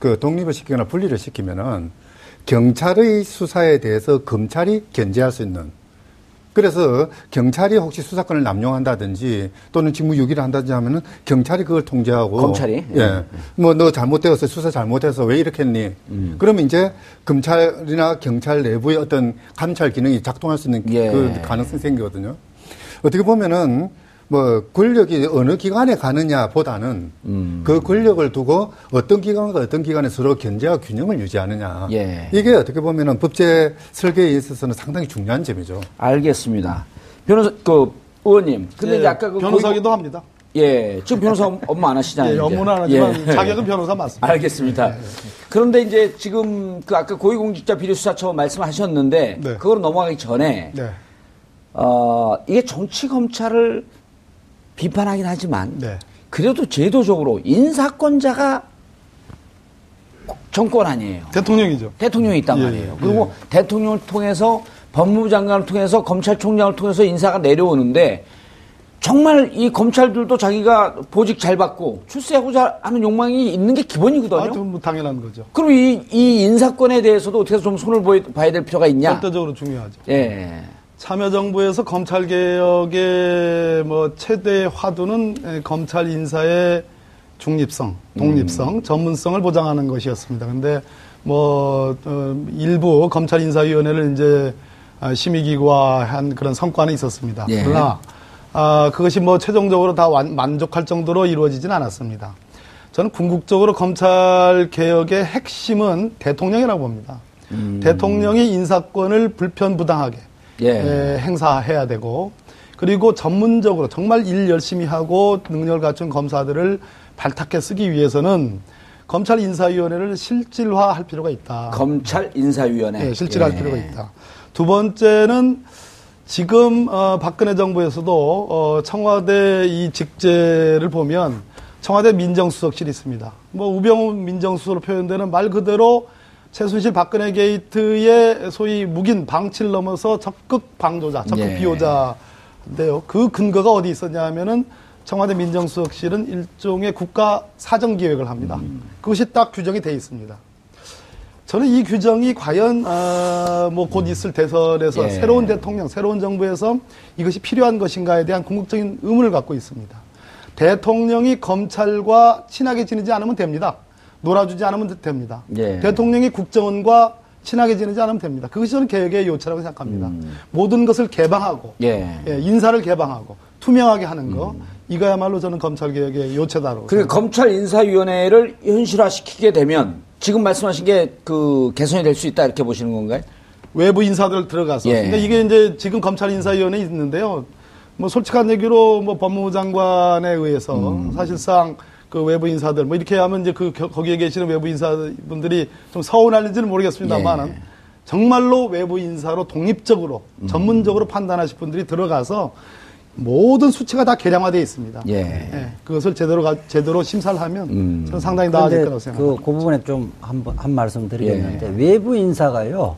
그 독립을 시키거나 분리를 시키면은 경찰의 수사에 대해서 검찰이 견제할 수 있는 그래서 경찰이 혹시 수사권을 남용한다든지 또는 직무유기를 한다든지 하면은 경찰이 그걸 통제하고 검찰이? 예. 뭐너 잘못되었어 수사 잘못해서 왜 이렇게 했니? 음. 그러면 이제 검찰이나 경찰 내부의 어떤 감찰 기능이 작동할 수 있는 예. 그 가능성이 생기거든요. 어떻게 보면은 뭐 권력이 어느 기관에 가느냐보다는 음. 그 권력을 두고 어떤 기관과 어떤 기관에 서로 견제와 균형을 유지하느냐. 예. 이게 어떻게 보면은 법제 설계에 있어서는 상당히 중요한 점이죠. 알겠습니다. 변호사, 그, 의원님. 근데 예, 이제 아까 그. 변호사기도 고위- 합니다. 예. 지금 변호사 업- 업무 안 하시잖아요. 예. 업무는 안 하지만 예. 자격은 변호사 맞습니다. 알겠습니다. 그런데 이제 지금 그 아까 고위공직자 비리수사처 말씀하셨는데 네. 그거로 넘어가기 전에 네. 어, 이게 정치 검찰을 비판하긴 하지만 네. 그래도 제도적으로 인사권자가 정권 아니에요. 대통령이죠. 대통령이 있단 예, 말이에요. 예. 그리고 대통령을 통해서 법무부 장관을 통해서 검찰총장을 통해서 인사가 내려오는데 정말 이 검찰들도 자기가 보직 잘 받고 출세하고자 하는 욕망이 있는 게 기본이거든요. 아, 뭐 당연한 거죠. 그럼 이, 이 인사권에 대해서도 어떻게 좀 손을 봐야 될 필요가 있냐? 절대적으로 중요하죠. 예. 참여정부에서 검찰 개혁의 뭐 최대 화두는 에, 검찰 인사의 중립성, 독립성, 전문성을 보장하는 것이었습니다. 근데 뭐 어, 일부 검찰 인사위원회를 이제 아, 심의기구화한 그런 성과는 있었습니다. 예. 그러나 아, 그것이 뭐 최종적으로 다 완- 만족할 정도로 이루어지진 않았습니다. 저는 궁극적으로 검찰 개혁의 핵심은 대통령이라고 봅니다. 대통령이 인사권을 불편부당하게 예. 에, 행사해야 되고 그리고 전문적으로 정말 일 열심히 하고 능력을 갖춘 검사들을 발탁해 쓰기 위해서는 검찰 인사위원회를 실질화할 필요가 있다. 검찰 인사위원회. 네, 실질화할 예. 필요가 있다. 두 번째는 지금 어, 박근혜 정부에서도 어, 청와대 이 직제를 보면 청와대 민정수석실이 있습니다. 뭐 우병우 민정수석으로 표현되는 말 그대로 최순실 박근혜 게이트의 소위 묵인 방치를 넘어서 적극 방조자, 적극 예. 비호자인데요. 그 근거가 어디 있었냐 하면은 청와대 민정수석실은 일종의 국가 사정 기획을 합니다. 음. 그것이 딱 규정이 돼 있습니다. 저는 이 규정이 과연 어, 뭐곧 있을 대선에서 예. 새로운 대통령, 새로운 정부에서 이것이 필요한 것인가에 대한 궁극적인 의문을 갖고 있습니다. 대통령이 검찰과 친하게 지내지 않으면 됩니다. 놀아주지 않으면 됩니다. 예. 대통령이 국정원과 친하게 지내지 않으면 됩니다. 그것이 저는 개혁의 요체라고 생각합니다. 모든 것을 개방하고 음. 예. 예, 인사를 개방하고 투명하게 하는 거 이거야말로 저는 검찰 개혁의 요체다라고. 그리고 검찰 인사위원회를 현실화시키게 되면 지금 말씀하신 게 그 개선이 될 수 있다 이렇게 보시는 건가요? 외부 인사들 들어가서. 예. 그러니까 이게 이제 지금 검찰 인사위원회 있는데요. 뭐 솔직한 얘기로 뭐 법무부 장관에 의해서 음. 사실상 그 외부 인사들 뭐 이렇게 하면 이제 그 겨- 거기에 계시는 외부 인사분들이 좀 서운할지는 모르겠습니다만은 예. 정말로 외부 인사로 독립적으로 음. 전문적으로 판단하실 분들이 들어가서 모든 수치가 다 계량화되어 있습니다. 예. 그것을 제대로 가- 제대로 심사를 하면 음. 저는 상당히 나아질 거라고 생각합니다. 그, 그 부분에 좀 한한 말씀 드리겠는데 예. 외부 인사가요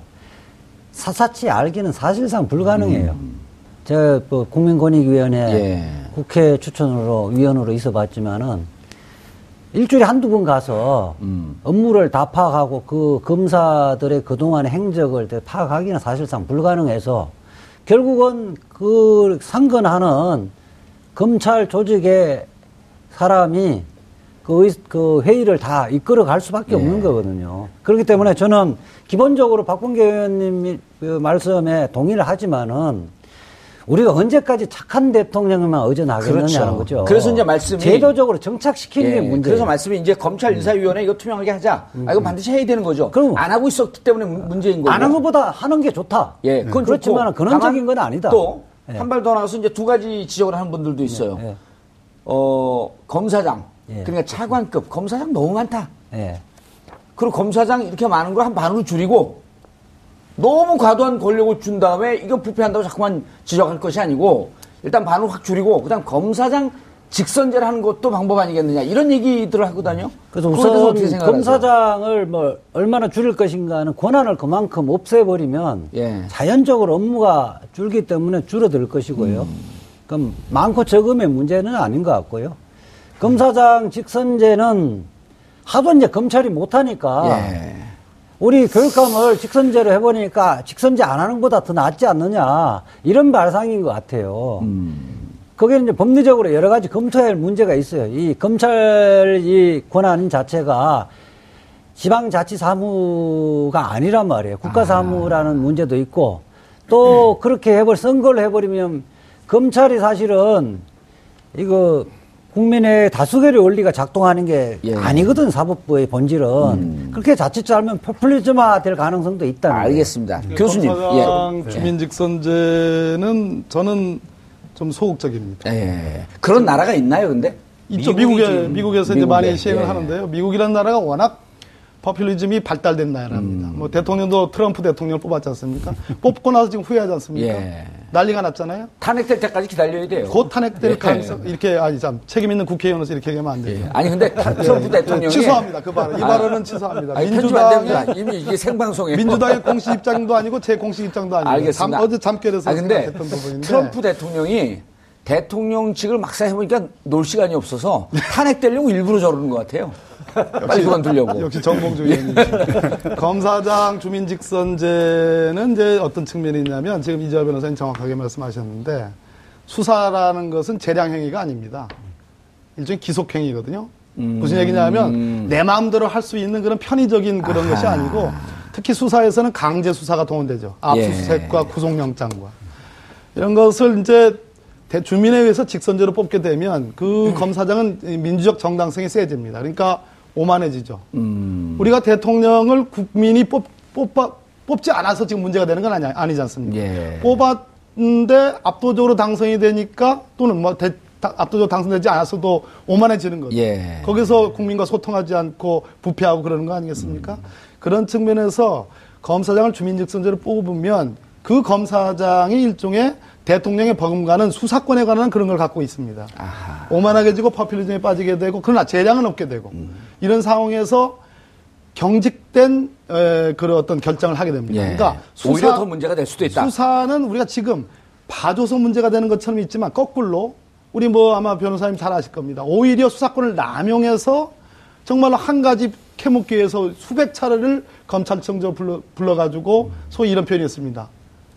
사사치 알기는 사실상 불가능해요. 제가 뭐 국민권익위원회 예. 국회 추천으로 위원으로 있어봤지만은 일주일에 한두 번 가서 음. 업무를 다 파악하고 그 검사들의 그동안의 행적을 다 파악하기는 사실상 불가능해서 결국은 그 상근하는 검찰 조직의 사람이 그, 의- 그 회의를 다 이끌어 갈 수밖에 없는 거거든요. 그렇기 때문에 저는 기본적으로 박범계 의원님 그 말씀에 동의를 하지만은 우리가 언제까지 착한 대통령만 의존하겠느냐는 그렇죠. 거죠. 그래서 이제 말씀이- 제도적으로 정착시키는 게 예, 문제예요. 그래서 말씀이 이제 검찰 인사위원회 이거 투명하게 하자. 아, 이거 반드시 해야 되는 거죠. 그럼. 안 하고 있었기 때문에 문- 문제인 거고. 안한 것보다 하는 게 좋다. 예, 그건 그렇지만. 근원적인 건 아니다. 또, 예. 한발더 나가서 이제 두 가지 지적을 하는 분들도 있어요. 예. 어, 검사장. 예. 그러니까 차관급. 검사장 너무 많다. 예. 그리고 검사장 이렇게 많은 걸 한 반으로 줄이고 너무 과도한 권력을 준 다음에 이거 부패한다고 자꾸만 지적할 것이 아니고 일단 반으로 확 줄이고 그다음 검사장 직선제를 하는 것도 방법 아니겠느냐 이런 얘기들을 하거든요. 그래서 우선 어떻게 생각하세요? 검사장을 뭐 얼마나 줄일 것인가는 권한을 그만큼 없애버리면 예. 자연적으로 업무가 줄기 때문에 줄어들 것이고요. 음. 그럼 많고 적음의 문제는 아닌 것 같고요. 검사장 직선제는 하도 이제 검찰이 못하니까 예. 우리 교육감을 직선제로 해보니까 직선제 안 하는 것보다 더 낫지 않느냐 이런 발상인 것 같아요. 거기에 이제 법리적으로 여러 가지 검토해야 할 문제가 있어요. 이 검찰 이 권한 자체가 지방자치사무가 아니란 말이에요. 국가사무라는 문제도 있고 또 그렇게 해버 선거를 해버리면 검찰이 사실은 이거 국민의 다수결의 원리가 작동하는 게 예. 아니거든 사법부의 본질은 그렇게 자칫 잘하면 포퓰리즘화 될 가능성도 있다는 거예요. 알겠습니다. 교수님. 검사장 예. 주민 직선제는 저는 좀 소극적입니다. 예. 그런 나라가 있나요, 근데? 있죠. 미국에, 미국에서 이제 미국에. 많이 시행을 예. 하는데요. 미국이라는 나라가 워낙 퍼퓰리즘이 발달된 나라입니다. 음. 뭐 대통령도 트럼프 대통령을 뽑았지 않습니까? 뽑고 나서 지금 후회하지 않습니까? 예. 난리가 났잖아요. 탄핵될 때까지 기다려야 돼요. 곧 탄핵될 예. 가능성, 이렇게, 아니, 참, 책임 있는 국회의원으로서 이렇게 얘기하면 안 되죠. 예. 아니 근데 트럼프 대통령이 취소합니다. 그 발언. 이 아. 발언은 취소합니다. 됩니다. 민주당의, 이미 이게 생방송에 민주당의 공식 입장도 아니고 제 공식 입장도 아니고. 알겠습니다. 잠, 어제 잠결에서 아 근데 생각했던 부분인데. 트럼프 대통령이 대통령직을 막상 해보니까 놀 시간이 없어서 탄핵되려고 일부러 저러는 것 같아요. 빨리 그만두려고. 역시 정봉주 의원님. 검사장 주민 직선제는 이제 어떤 측면이 있냐면 지금 이재화 변호사님 정확하게 말씀하셨는데 수사라는 것은 재량행위가 아닙니다. 일종의 기속행위거든요. 무슨 얘기냐면 내 마음대로 할 수 있는 그런 편의적인 그런 것이 아니고 특히 수사에서는 강제 수사가 동원되죠. 압수수색과 구속영장과 이런 것을 이제 대- 주민에 의해서 직선제로 뽑게 되면 그 검사장은 민주적 정당성이 세집니다. 그러니까 오만해지죠. 우리가 대통령을 국민이 뽑, 뽑아, 뽑지 않아서 지금 문제가 되는 건 아니, 아니지 않습니까? 예. 뽑았는데 압도적으로 당선이 되니까 또는 뭐 대- 다- 압도적으로 당선되지 않았어도 오만해지는 거죠. 예. 거기서 국민과 소통하지 않고 부패하고 그러는 거 아니겠습니까? 그런 측면에서 검사장을 주민직선제로 뽑으면 그 검사장이 일종의 대통령의 버금가는 수사권에 관한 그런 걸 갖고 있습니다. 오만하게 지고 퍼퓰리즘에 빠지게 되고 그러나 재량은 없게 되고 음. 이런 상황에서 경직된 에, 그런 어떤 결정을 하게 됩니다. 예. 그러니까 오히려 더 문제가 될 수도 있다. 수사는 우리가 지금 봐줘서 문제가 되는 것처럼 있지만 거꾸로 우리 뭐 아마 변호사님 잘 아실 겁니다. 오히려 수사권을 남용해서 정말로 한 가지 캐묻기 위해서 수백 차례를 검찰청장 불러, 불러가지고 소위 이런 표현이 있습니다.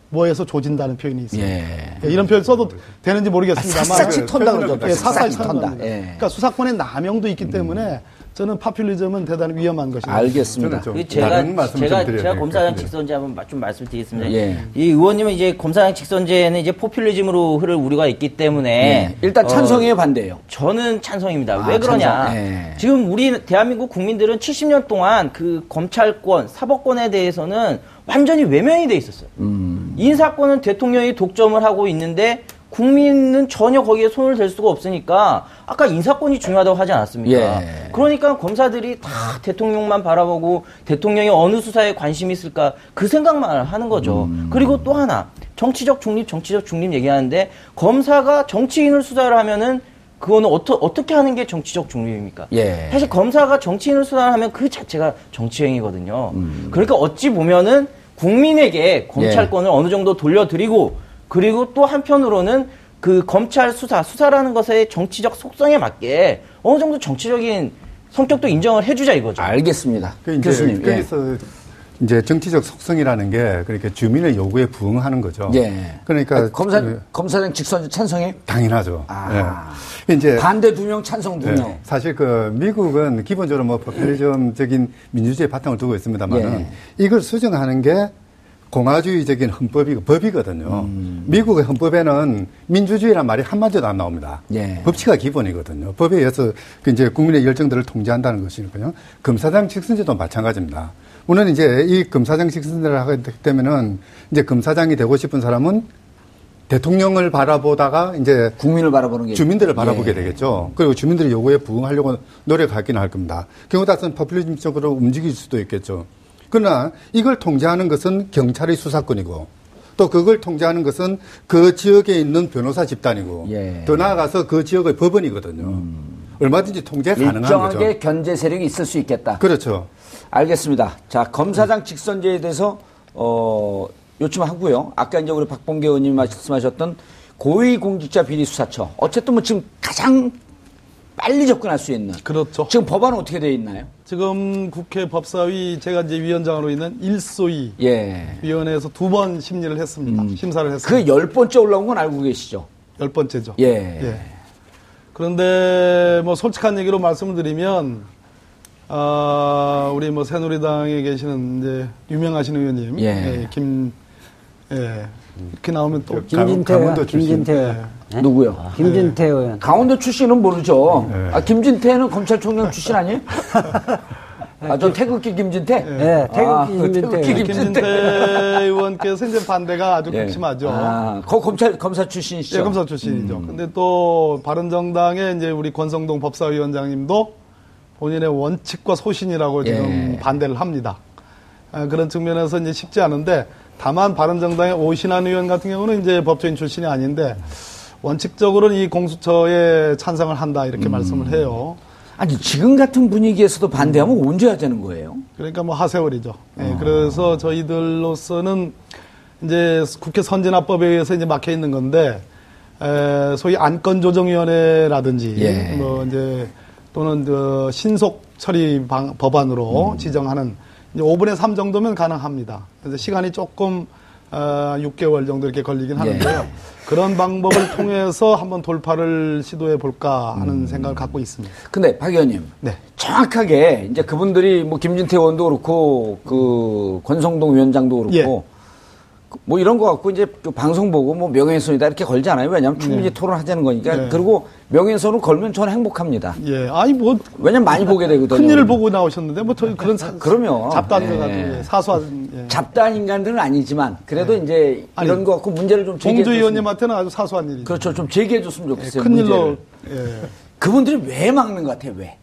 뭐해서 조진다는 표현이 있습니다. 예. 예, 이런 표현 써도 되는지 모르겠습니다만. 삭삭히 턴다 그러죠. 예, 삭삭히 삭삭히 턴다. 턴다. 겁니다. 예. 그러니까 수사권의 남용도 있기 때문에 저는 파퓰리즘은 대단히 위험한 것입니다. 알겠습니다. 제가 제가 제가 될 검사장 것 같은데. 직선제 한번 마- 좀 말씀드리겠습니다. 예. 이 의원님은 이제 검사장 직선제는 이제 포퓰리즘으로 흐를 우려가 있기 때문에 예. 일단 어, 찬성이에요, 반대예요. 저는 찬성입니다. 아, 왜 그러냐? 찬성. 예. 지금 우리 대한민국 국민들은 70년 동안 그 검찰권, 사법권에 대해서는 완전히 외면이 돼 있었어요. 음. 인사권은 대통령이 독점을 하고 있는데 국민은 전혀 거기에 손을 댈 수가 없으니까 아까 인사권이 중요하다고 하지 않았습니까? 예. 그러니까 검사들이 다 대통령만 바라보고 대통령이 어느 수사에 관심이 있을까 그 생각만 하는 거죠. 음. 그리고 또 하나 정치적 중립, 정치적 중립 얘기하는데 검사가 정치인을 수사를 하면은 그거는 어떠, 어떻게 하는 게 정치적 중립입니까? 예. 사실 검사가 정치인을 수사하면 그 자체가 정치행위거든요. 음. 그러니까 어찌 보면은 국민에게 검찰권을 어느 정도 돌려드리고 그리고 또 한편으로는 그 검찰 수사, 수사라는 것의 정치적 속성에 맞게 어느 정도 정치적인 성격도 인정을 해주자 이거죠. 알겠습니다. 그 이제 교수님. 예. 그래서 이제 정치적 속성이라는 게 그렇게 주민의 요구에 부응하는 거죠. 예. 그러니까 아, 검사 그, 검사장 직선 찬성해? 당연하죠. 아. 예. 이제 반대 두 명, 찬성 두 예, 명. 사실 그 미국은 기본적으로 뭐 포퓰리즘적인 민주주의 바탕을 두고 있습니다만은 예. 이걸 수정하는 게 공화주의적인 헌법이 법이거든요. 음. 미국의 헌법에는 민주주의란 말이 한 마디도 안 나옵니다. 예. 법치가 기본이거든요. 법에 의해서 그 이제 국민의 열정들을 통제한다는 것이니까요. 검사장 직선제도 마찬가지입니다. 물론 이제 이 검사장 직선제를 하게 되면은 이제 검사장이 되고 싶은 사람은 대통령을 바라보다가 이제 국민을 바라보는 게 주민들을 바라보게 예. 되겠죠. 그리고 주민들의 요구에 부응하려고 노력하기는 할 겁니다. 경우 따라서는 포퓰리즘적으로 움직일 수도 있겠죠. 그러나 이걸 통제하는 것은 경찰의 수사권이고 또 그걸 통제하는 것은 그 지역에 있는 변호사 집단이고 예. 더 나아가서 그 지역의 법원이거든요. 얼마든지 통제 가능한 일정하게 거죠. 견제 세력이 있을 수 있겠다. 그렇죠. 알겠습니다. 자, 검사장 직선제에 대해서 어, 요청하고요. 아까 이제 우리 박봉계 의원님이 말씀하셨던 고위공직자 비리수사처. 어쨌든 뭐 지금 가장 빨리 접근할 수 있는. 그렇죠. 지금 법안은 어떻게 되어 있나요? 지금 국회 법사위 제가 이제 위원장으로 있는 일소위 예. 위원회에서 두 번 심리를 했습니다. 심사를 그 했습니다. 열 번째 올라온 건 알고 계시죠? 열 번째죠. 예. 그런데 뭐 솔직한 얘기로 말씀을 드리면 아, 우리 뭐 새누리당에 계시는 이제 유명하신 의원님, 예. 예, 김, 예, 이렇게 나오면 또 김진태 강원도 출신. 김진태 의원. 네? 누구요? 김진태 의원. 강원도 출신은 모르죠. 네. 아, 김진태는 검찰총장 출신 아니에요? 아, 저 태극기 김진태? 네, 태극기 아, 김진태 태극기 의원. 김진태 의원께서 이제 반대가 아주 예. 극심하죠. 아, 거 검찰 검사 출신이시죠? 예, 검사 출신이죠. 근데 또 바른정당의 이제 우리 권성동 법사위원장님도 본인의 원칙과 소신이라고 지금 예. 반대를 합니다. 아, 그런 측면에서 이제 쉽지 않은데 다만 바른정당의 오신환 의원 같은 경우는 이제 법조인 출신이 아닌데 원칙적으로는 이 공수처에 찬성을 한다 이렇게 말씀을 해요. 아니 지금 같은 분위기에서도 반대하면 언제 해야 되는 거예요? 그러니까 뭐 하세월이죠. 예, 그래서 저희들로서는 이제 국회 선진화법에 의해서 이제 막혀 있는 건데 에, 소위 안건조정위원회라든지 예. 뭐 이제 또는 그 신속 처리 방- 법안으로 지정하는 이제 5분의 3 정도면 가능합니다. 그래서 시간이 조금 어, 6개월 정도 이렇게 걸리긴 하는데요. 그런 방법을 통해서 한번 돌파를 시도해 볼까 하는 생각을 갖고 있습니다. 근데 박 의원님 네. 정확하게 이제 그분들이 뭐 김진태 의원도 그렇고 그 권성동 위원장도 그렇고 예. 그뭐 이런 거 갖고 이제 그 방송 보고 뭐 명예훼손이다 이렇게 걸잖아요. 왜냐하면 충분히 토론하자는 거니까 네. 그리고 명예훼손을 걸면 저는 행복합니다. 예, 아니 뭐 왜냐면 많이 보게 되거든요. 큰 일을 보고 나오셨는데 뭐 저희 그런 사, 그럼요. 잡다한 거 예. 가지고 예, 사소한 예. 잡다한 인간들은 아니지만 그래도 이제 아니, 이런 거 갖고 문제를 좀 제기해 봉주 줬으면 의원님한테는 아주 사소한 일이죠. 그렇죠. 좀 제기해 줬으면 예, 좋겠어요. 큰 일로. 예. 그분들이 왜 막는 것 같아요? 왜?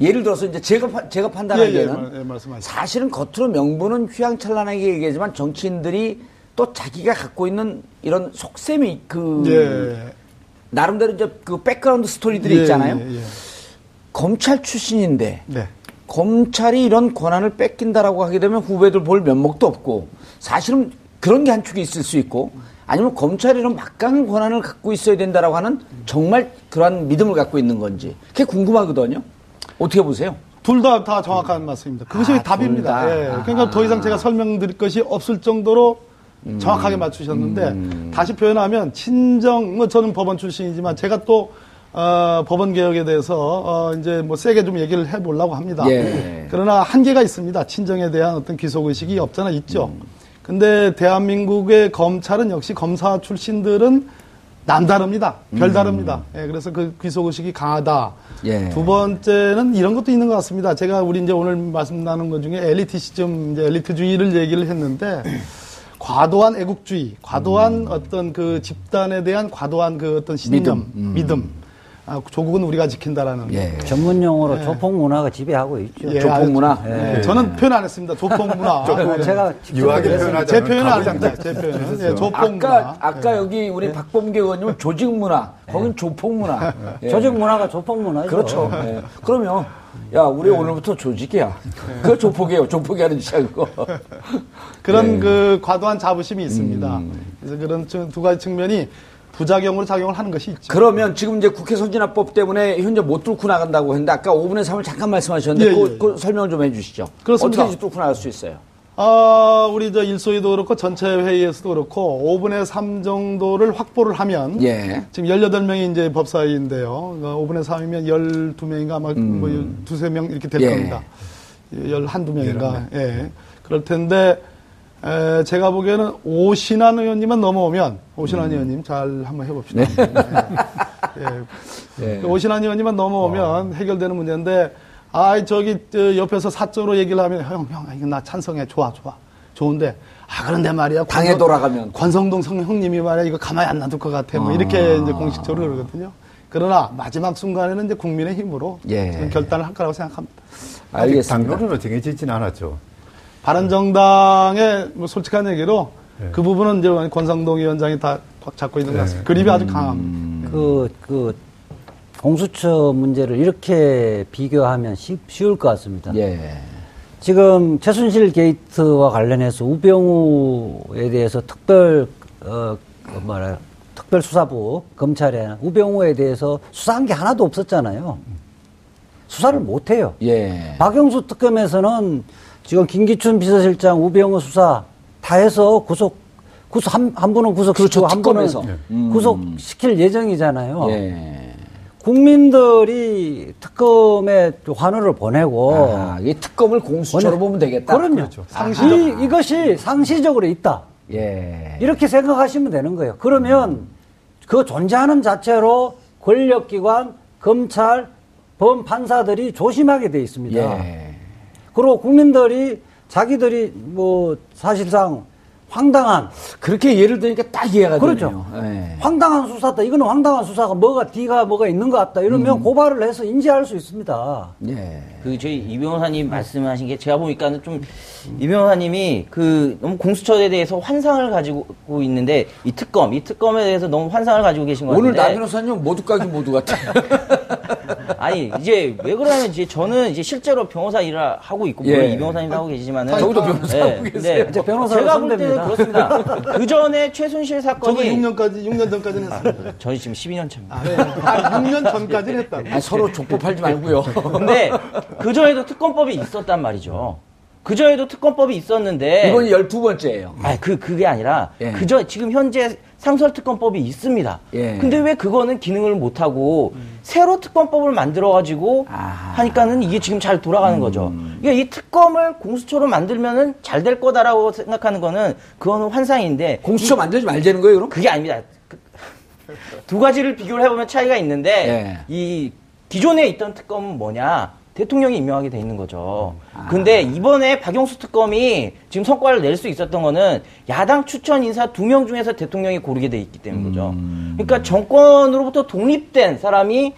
예를 들어서 이제 제가 파- 제가 예, 판단하기에는 예, 말- 예, 말씀하시죠. 사실은 겉으로 명분은 휘황찬란하게 얘기하지만 정치인들이 또 자기가 갖고 있는 이런 속셈이 그 예. 나름대로 이제 그 background story들이 예, 있잖아요. 예, 예. 검찰 출신인데 네. 검찰이 이런 권한을 뺏긴다라고 하게 되면 후배들 볼 면목도 없고 사실은 그런 게 한 축이 있을 수 있고 아니면 검찰이 이런 막강한 권한을 갖고 있어야 된다라고 하는 정말 그러한 믿음을 갖고 있는 건지 그게 궁금하거든요. 어떻게 보세요? 둘다다 정확한 말씀입니다. 그것이 아, 답입니다. 예. 그러니까 더 이상 제가 설명드릴 것이 없을 정도로 정확하게 맞추셨는데 다시 표현하면 친정 뭐 저는 법원 출신이지만 제가 또 어, 법원 개혁에 대해서 어, 이제 뭐 세게 좀 얘기를 해보려고 합니다. 예. 그러나 한계가 있습니다. 친정에 대한 어떤 귀속 의식이 없잖아 있죠. 근데 대한민국의 검찰은 역시 검사 출신들은 남다릅니다. 별다릅니다. 예, 그래서 그 귀속 의식이 강하다. 예. 두 번째는 이런 것도 있는 것 같습니다. 제가 우리 이제 오늘 말씀 나눈 것 중에 엘리티시즘, 이제 엘리트주의를 얘기를 했는데 과도한 애국주의, 과도한 어떤 그 집단에 대한 과도한 그 어떤 신념, 믿음. 아, 조국은 우리가 지킨다라는. 예. 전문 용어로 조폭 문화가 지배하고 있죠. 예, 조폭 문화? 예, 저는 표현 안 했습니다. 조폭 문화. 아, 제가 유하게 그랬습니다. 표현하자면 제 표현은 안 합니다. 제 표현은. 예, 조폭 아까 문화. 아까 여기 우리 박범계 의원님은 조직 문화, 거긴 조폭 문화. 예. 조직 문화가 조폭 문화죠. 그렇죠. 예. 그러면 야 우리 오늘부터 조직이야. 그거 조폭이에요. 조폭이 하는 짓이야 그거. 그런 예. 그 과도한 자부심이 있습니다. 음. 그래서 그런 층- 두 가지 측면이 부작용으로 작용을 하는 것이 있죠. 그러면 지금 이제 국회 선진화법 때문에 현재 못 뚫고 나간다고 했는데 아까 5분의 3을 잠깐 말씀하셨는데 예, 그, 예, 그 설명을 좀 해주시죠. 그렇습니다. 어떻게 뚫고 나갈 수 있어요? 아, 우리 저 일소위도 그렇고 전체 회의에서도 그렇고 5분의 3 정도를 확보를 하면 예. 지금 18명이 이제 법사위인데요. 그러니까 5분의 3이면 12명인가 아마 뭐 두세 명 이렇게 될 음. 예. 겁니다. 11명인가. 예. 그럴 텐데 에, 제가 보기에는 오신환 의원님만 넘어오면 오신환 의원님 잘 한번 해봅시다. 예. 예. 예. 그 오신환 의원님만 넘어오면 해결되는 문제인데, 아, 저기, 저 옆에서 사적으로 얘기를 하면, 형, 형, 이거 나 찬성해. 좋아, 좋아. 좋은데, 아, 그런데 말이야. 당에 권성- 돌아가면. 권성동 성 형님이 말이야, 이거 가만히 안 놔둘 것 같아. 뭐, 이렇게 이제 공식적으로 그러거든요. 그러나, 마지막 순간에는 이제 국민의 힘으로 예. 결단을 할 거라고 생각합니다. 아직 알겠습니다. 당론으로 정해지진 않았죠. 바른정당의 뭐 솔직한 얘기로 네. 그 부분은 이제 권성동 위원장이 다 꽉 잡고 있는 것 같습니다. 그립이 아주 강합니다. 그, 그, 공수처 문제를 이렇게 비교하면 쉽, 쉬울 것 같습니다. 예. 지금 최순실 게이트와 관련해서 우병우에 대해서 특별, 어, 그 뭐라, 특별 수사부, 검찰에 우병우에 대해서 수사한 게 하나도 없었잖아요. 수사를 못 해요. 예. 박영수 특검에서는 지금 김기춘 비서실장 우병우 수사 다 해서 구속 구속 한, 한 분은 구속시키고 그렇죠, 한 분은 특검에서. 음. 구속시킬 예정이잖아요. 예. 국민들이 특검에 환호를 보내고 아, 이 특검을 공수처로 보내- 보면 되겠다. 그럼요. 그렇죠. 이, 이것이 상시적으로 있다. 예. 이렇게 생각하시면 되는 거예요. 그러면 그 존재하는 자체로 권력기관, 검찰, 범 판사들이 조심하게 돼 있습니다. 예. 그리고 국민들이 자기들이 뭐 사실상 황당한 그렇게 예를 드니까 딱 이해가 그렇죠. 되네요. 예. 황당한 수사다. 이거는 황당한 수사가 뭐가 뒤가 뭐가 있는 것 같다. 이러면 음. 고발을 해서 인지할 수 있습니다. 예. 그 저희 이 변호사님 말씀하신 게 제가 보니까는 좀 이 변호사님이 그 너무 공수처에 대해서 환상을 가지고 있는데 이 특검 이 특검에 대해서 너무 환상을 가지고 계신 것 오늘 같은데 나 변호사님 모두 까기 모두 같아. 아니 이제 왜 그러냐면 이제 저는 이제 실제로 변호사 일을 하고 있고 예. 물론 이 변호사님도 하고 계시지만은 저기도 변호사 네, 하고 계세요. 이제 변호사로 제가 볼 때는. 그렇습니다. 그 전에 최순실 저도 사건이 6년까지, 6년 전까지는 했습니다. 저희 지금 12년 차입니다. 아, 네. 아, 6년 전까지는 했다고. 아, 서로 족법하지 말고요. 근데 그 전에도 특검법이 있었단 말이죠. 그 전에도 특검법이 있었는데 이번이 12번째예요. 아, 그 그게 아니라 예. 그저 지금 현재 상설 특검법이 있습니다. 예. 근데 왜 그거는 기능을 못 하고 새로 특검법을 만들어 가지고 아. 하니까는 이게 지금 잘 돌아가는 거죠. 그러니까 이 특검을 공수처로 만들면은 잘 될 거다라고 생각하는 거는 그거는 환상인데 공수처 만들지 말자는 거예요, 그럼? 그게 아닙니다. 그- 두 가지를 비교를 해보면 차이가 있는데 예. 이 기존에 있던 특검은 뭐냐? 대통령이 임명하게 돼 있는 거죠. 아. 근데 이번에 박영수 특검이 지금 성과를 낼 수 있었던 거는 야당 추천 인사 두 명 중에서 대통령이 고르게 돼 있기 때문인 거죠. 음. 그러니까 정권으로부터 독립된 사람이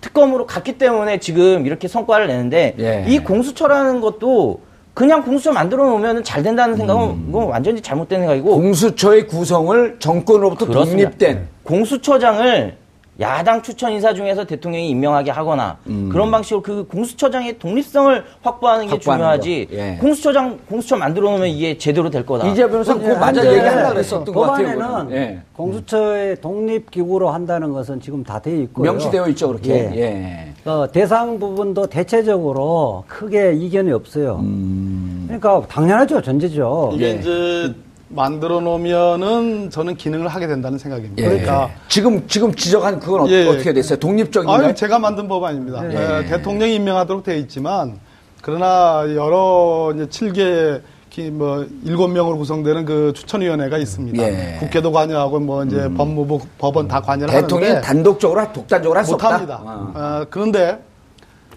특검으로 갔기 때문에 지금 이렇게 성과를 내는데 예. 이 공수처라는 것도 그냥 공수처 만들어 놓으면 잘 된다는 생각은 음. 이건 완전히 잘못된 생각이고 공수처의 구성을 정권으로부터 그렇습니다. 독립된 공수처장을 야당 추천 인사 중에서 대통령이 임명하게 하거나 음. 그런 방식으로 그 공수처장의 독립성을 확보하는 게 중요하지. 거. 예. 공수처장 공수처 만들어 놓으면 이게 제대로 될 거다. 이재 변호사 예, 그거 맞아 얘기하려고 그랬었던 것 같아요. 예. 공수처의 독립 기구로 한다는 것은 지금 다 되어 있고요. 명시되어 있죠 그렇게. 예. 예. 어, 대상 부분도 대체적으로 크게 이견이 없어요. 음. 그러니까 당연하죠, 전제죠. 이게 예. 이제 만들어 놓으면은 저는 기능을 하게 된다는 생각입니다. 예. 그러니까 지금 지금 지적한 그건 어, 예. 떻게 됐어요? 독립적인가요? 아유, 제가 만든 법안입니다. 예. 에, 대통령이 임명하도록 되어 있지만 그러나 여러 이제 7개 기- 뭐 일곱 명으로 구성되는 그 추천위원회가 있습니다. 예. 국회도 관여하고 뭐 이제 법무부 법원 다 관여를 대통령이 하는데 단독적으로 독단적으로 할 수 없다. 못합니다. 어. 어, 그런데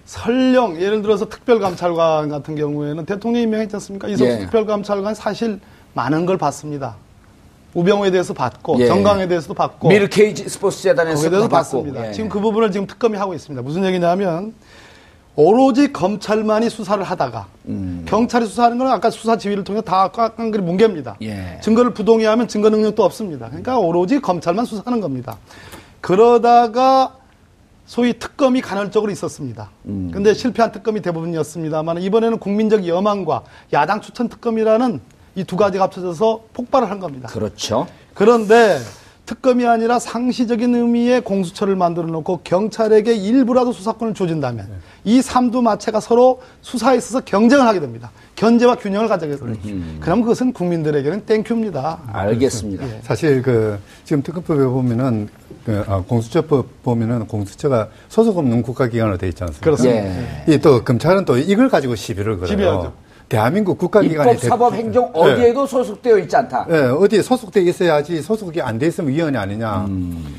설령 예를 들어서 특별감찰관 같은 경우에는 대통령이 임명했지 않습니까? 이석수 예. 특별감찰관 사실 많은 걸 봤습니다. 우병우에 대해서 봤고 예. 정강에 대해서도 봤고 미르 케이지 스포츠 재단에서 대해서. 봤습니다. 예. 지금 그 부분을 지금 특검이 하고 있습니다. 무슨 얘기냐면 오로지 검찰만이 수사를 하다가 음. 경찰이 수사하는 건 아까 수사 지휘를 통해 다 깡깡그리 뭉개입니다. 예. 증거를 부동의하면 증거 능력도 없습니다. 그러니까 오로지 검찰만 수사하는 겁니다. 그러다가 소위 특검이 간헐적으로 있었습니다. 음. 근데 실패한 특검이 대부분이었습니다만 이번에는 국민적 여망과 야당 추천 특검이라는 이 두 가지가 합쳐져서 폭발을 한 겁니다. 그렇죠. 그런데 특검이 아니라 상시적인 의미의 공수처를 만들어 놓고 경찰에게 일부라도 수사권을 줘준다면 이 삼두 마차가 서로 수사에 있어서 경쟁을 하게 됩니다. 견제와 균형을 가지게 됩니다. 그럼 그것은 국민들에게는 thank you입니다. 알겠습니다. 사실 그 지금 특검법에 보면은 그 아, 공수처법 보면은 공수처가 소속 없는 국가기관으로 돼 있지 않습니까? 그렇습니다. 예. 이또 검찰은 또 이걸 가지고 시비를 걸어요. 시비하죠. 대한민국 국가기관이 입법, 사법, 행정 어디에도 소속되어 있지 않다. 예, 어디에 소속돼 있어야지 소속이 안 돼 있으면 위원회 아니냐.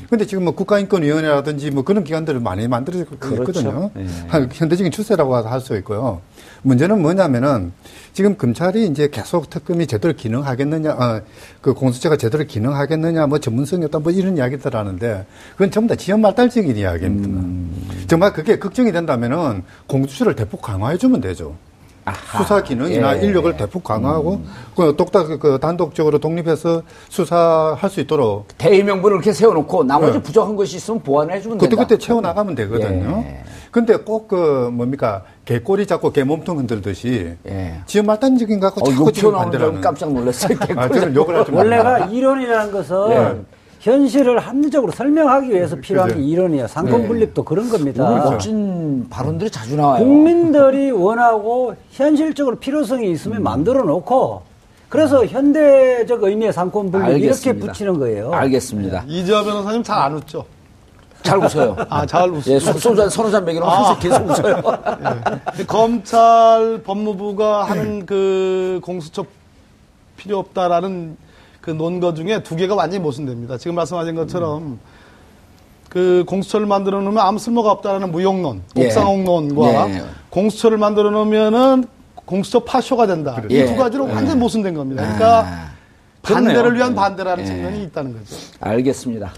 근데 지금 뭐 국가인권위원회라든지 뭐 그런 기관들을 많이 만들어지고 있거든요. 한 현대적인 추세라고 할 수 있고요. 문제는 뭐냐면은 지금 검찰이 이제 계속 특검이 제대로 기능하겠느냐, 어, 그 공수처가 제대로 기능하겠느냐, 뭐 전문성이 없다, 뭐 이런 이야기들 하는데 그건 전부 다 지연 말달적인 이야기입니다. 정말 그게 걱정이 된다면은 공수처를 대폭 강화해주면 되죠. 수사 기능이나 예. 인력을 대폭 강화하고 그 독딱 그 단독적으로 독립해서 수사할 수 있도록 대의 명분을 이렇게 세워놓고 나머지 네. 부족한 것이 있으면 보완을 해주면 그때 된다. 그때 채워 나가면 되거든요. 예. 근데 꼭 그 뭡니까 개꼬리 잡고 개 몸통 흔들듯이 예. 지연 말단적인 거 갖고 어, 자꾸 욕 지금 반대라는. 깜짝 놀랐어요. 아, 저는 욕을 하지 원래가 이론이라는 것은 네. 현실을 합리적으로 설명하기 위해서 필요한 게 그죠. 이론이에요. 상권 분립도 그런 오늘 겁니다. 멋진 발언들이 자주 나와요. 국민들이 원하고 현실적으로 필요성이 있으면 만들어 놓고 그래서 현대적 의미의 삼권 분립 이렇게 알겠습니다. 붙이는 거예요. 알겠습니다. 이재화 변호사님 잘 안 웃죠? 잘 웃어요. 아, 잘. 예, 소- 소주 한 서너 잔 먹이면 항상 계속 웃어요. 예. 검찰 법무부가 하는 그 공수처 필요 없다라는 그 논거 중에 두 개가 완전히 모순됩니다. 지금 말씀하신 것처럼 그 공수처를 만들어 놓으면 아무 쓸모가 없다라는 무용론, 예. 옥상옥론과 예. 공수처를 만들어 놓으면은 공수처 파쇼가 된다. 이 예. 두 가지로 완전히 모순된 겁니다. 그러니까 아, 그렇네요. 반대를 위한 반대라는 예. 측면이 있다는 거죠. 알겠습니다.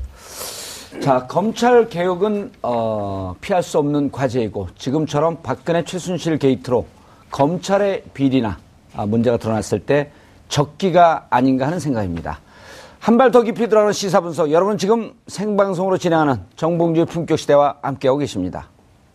자, 검찰 개혁은 어, 피할 수 없는 과제이고 지금처럼 박근혜 최순실 게이트로 검찰의 비리나 아, 문제가 드러났을 때 적기가 아닌가 하는 생각입니다. 한 발 더 깊이 들어가는 시사 분석 여러분 지금 생방송으로 진행하는 정봉주의 품격 시대와 함께하고 계십니다.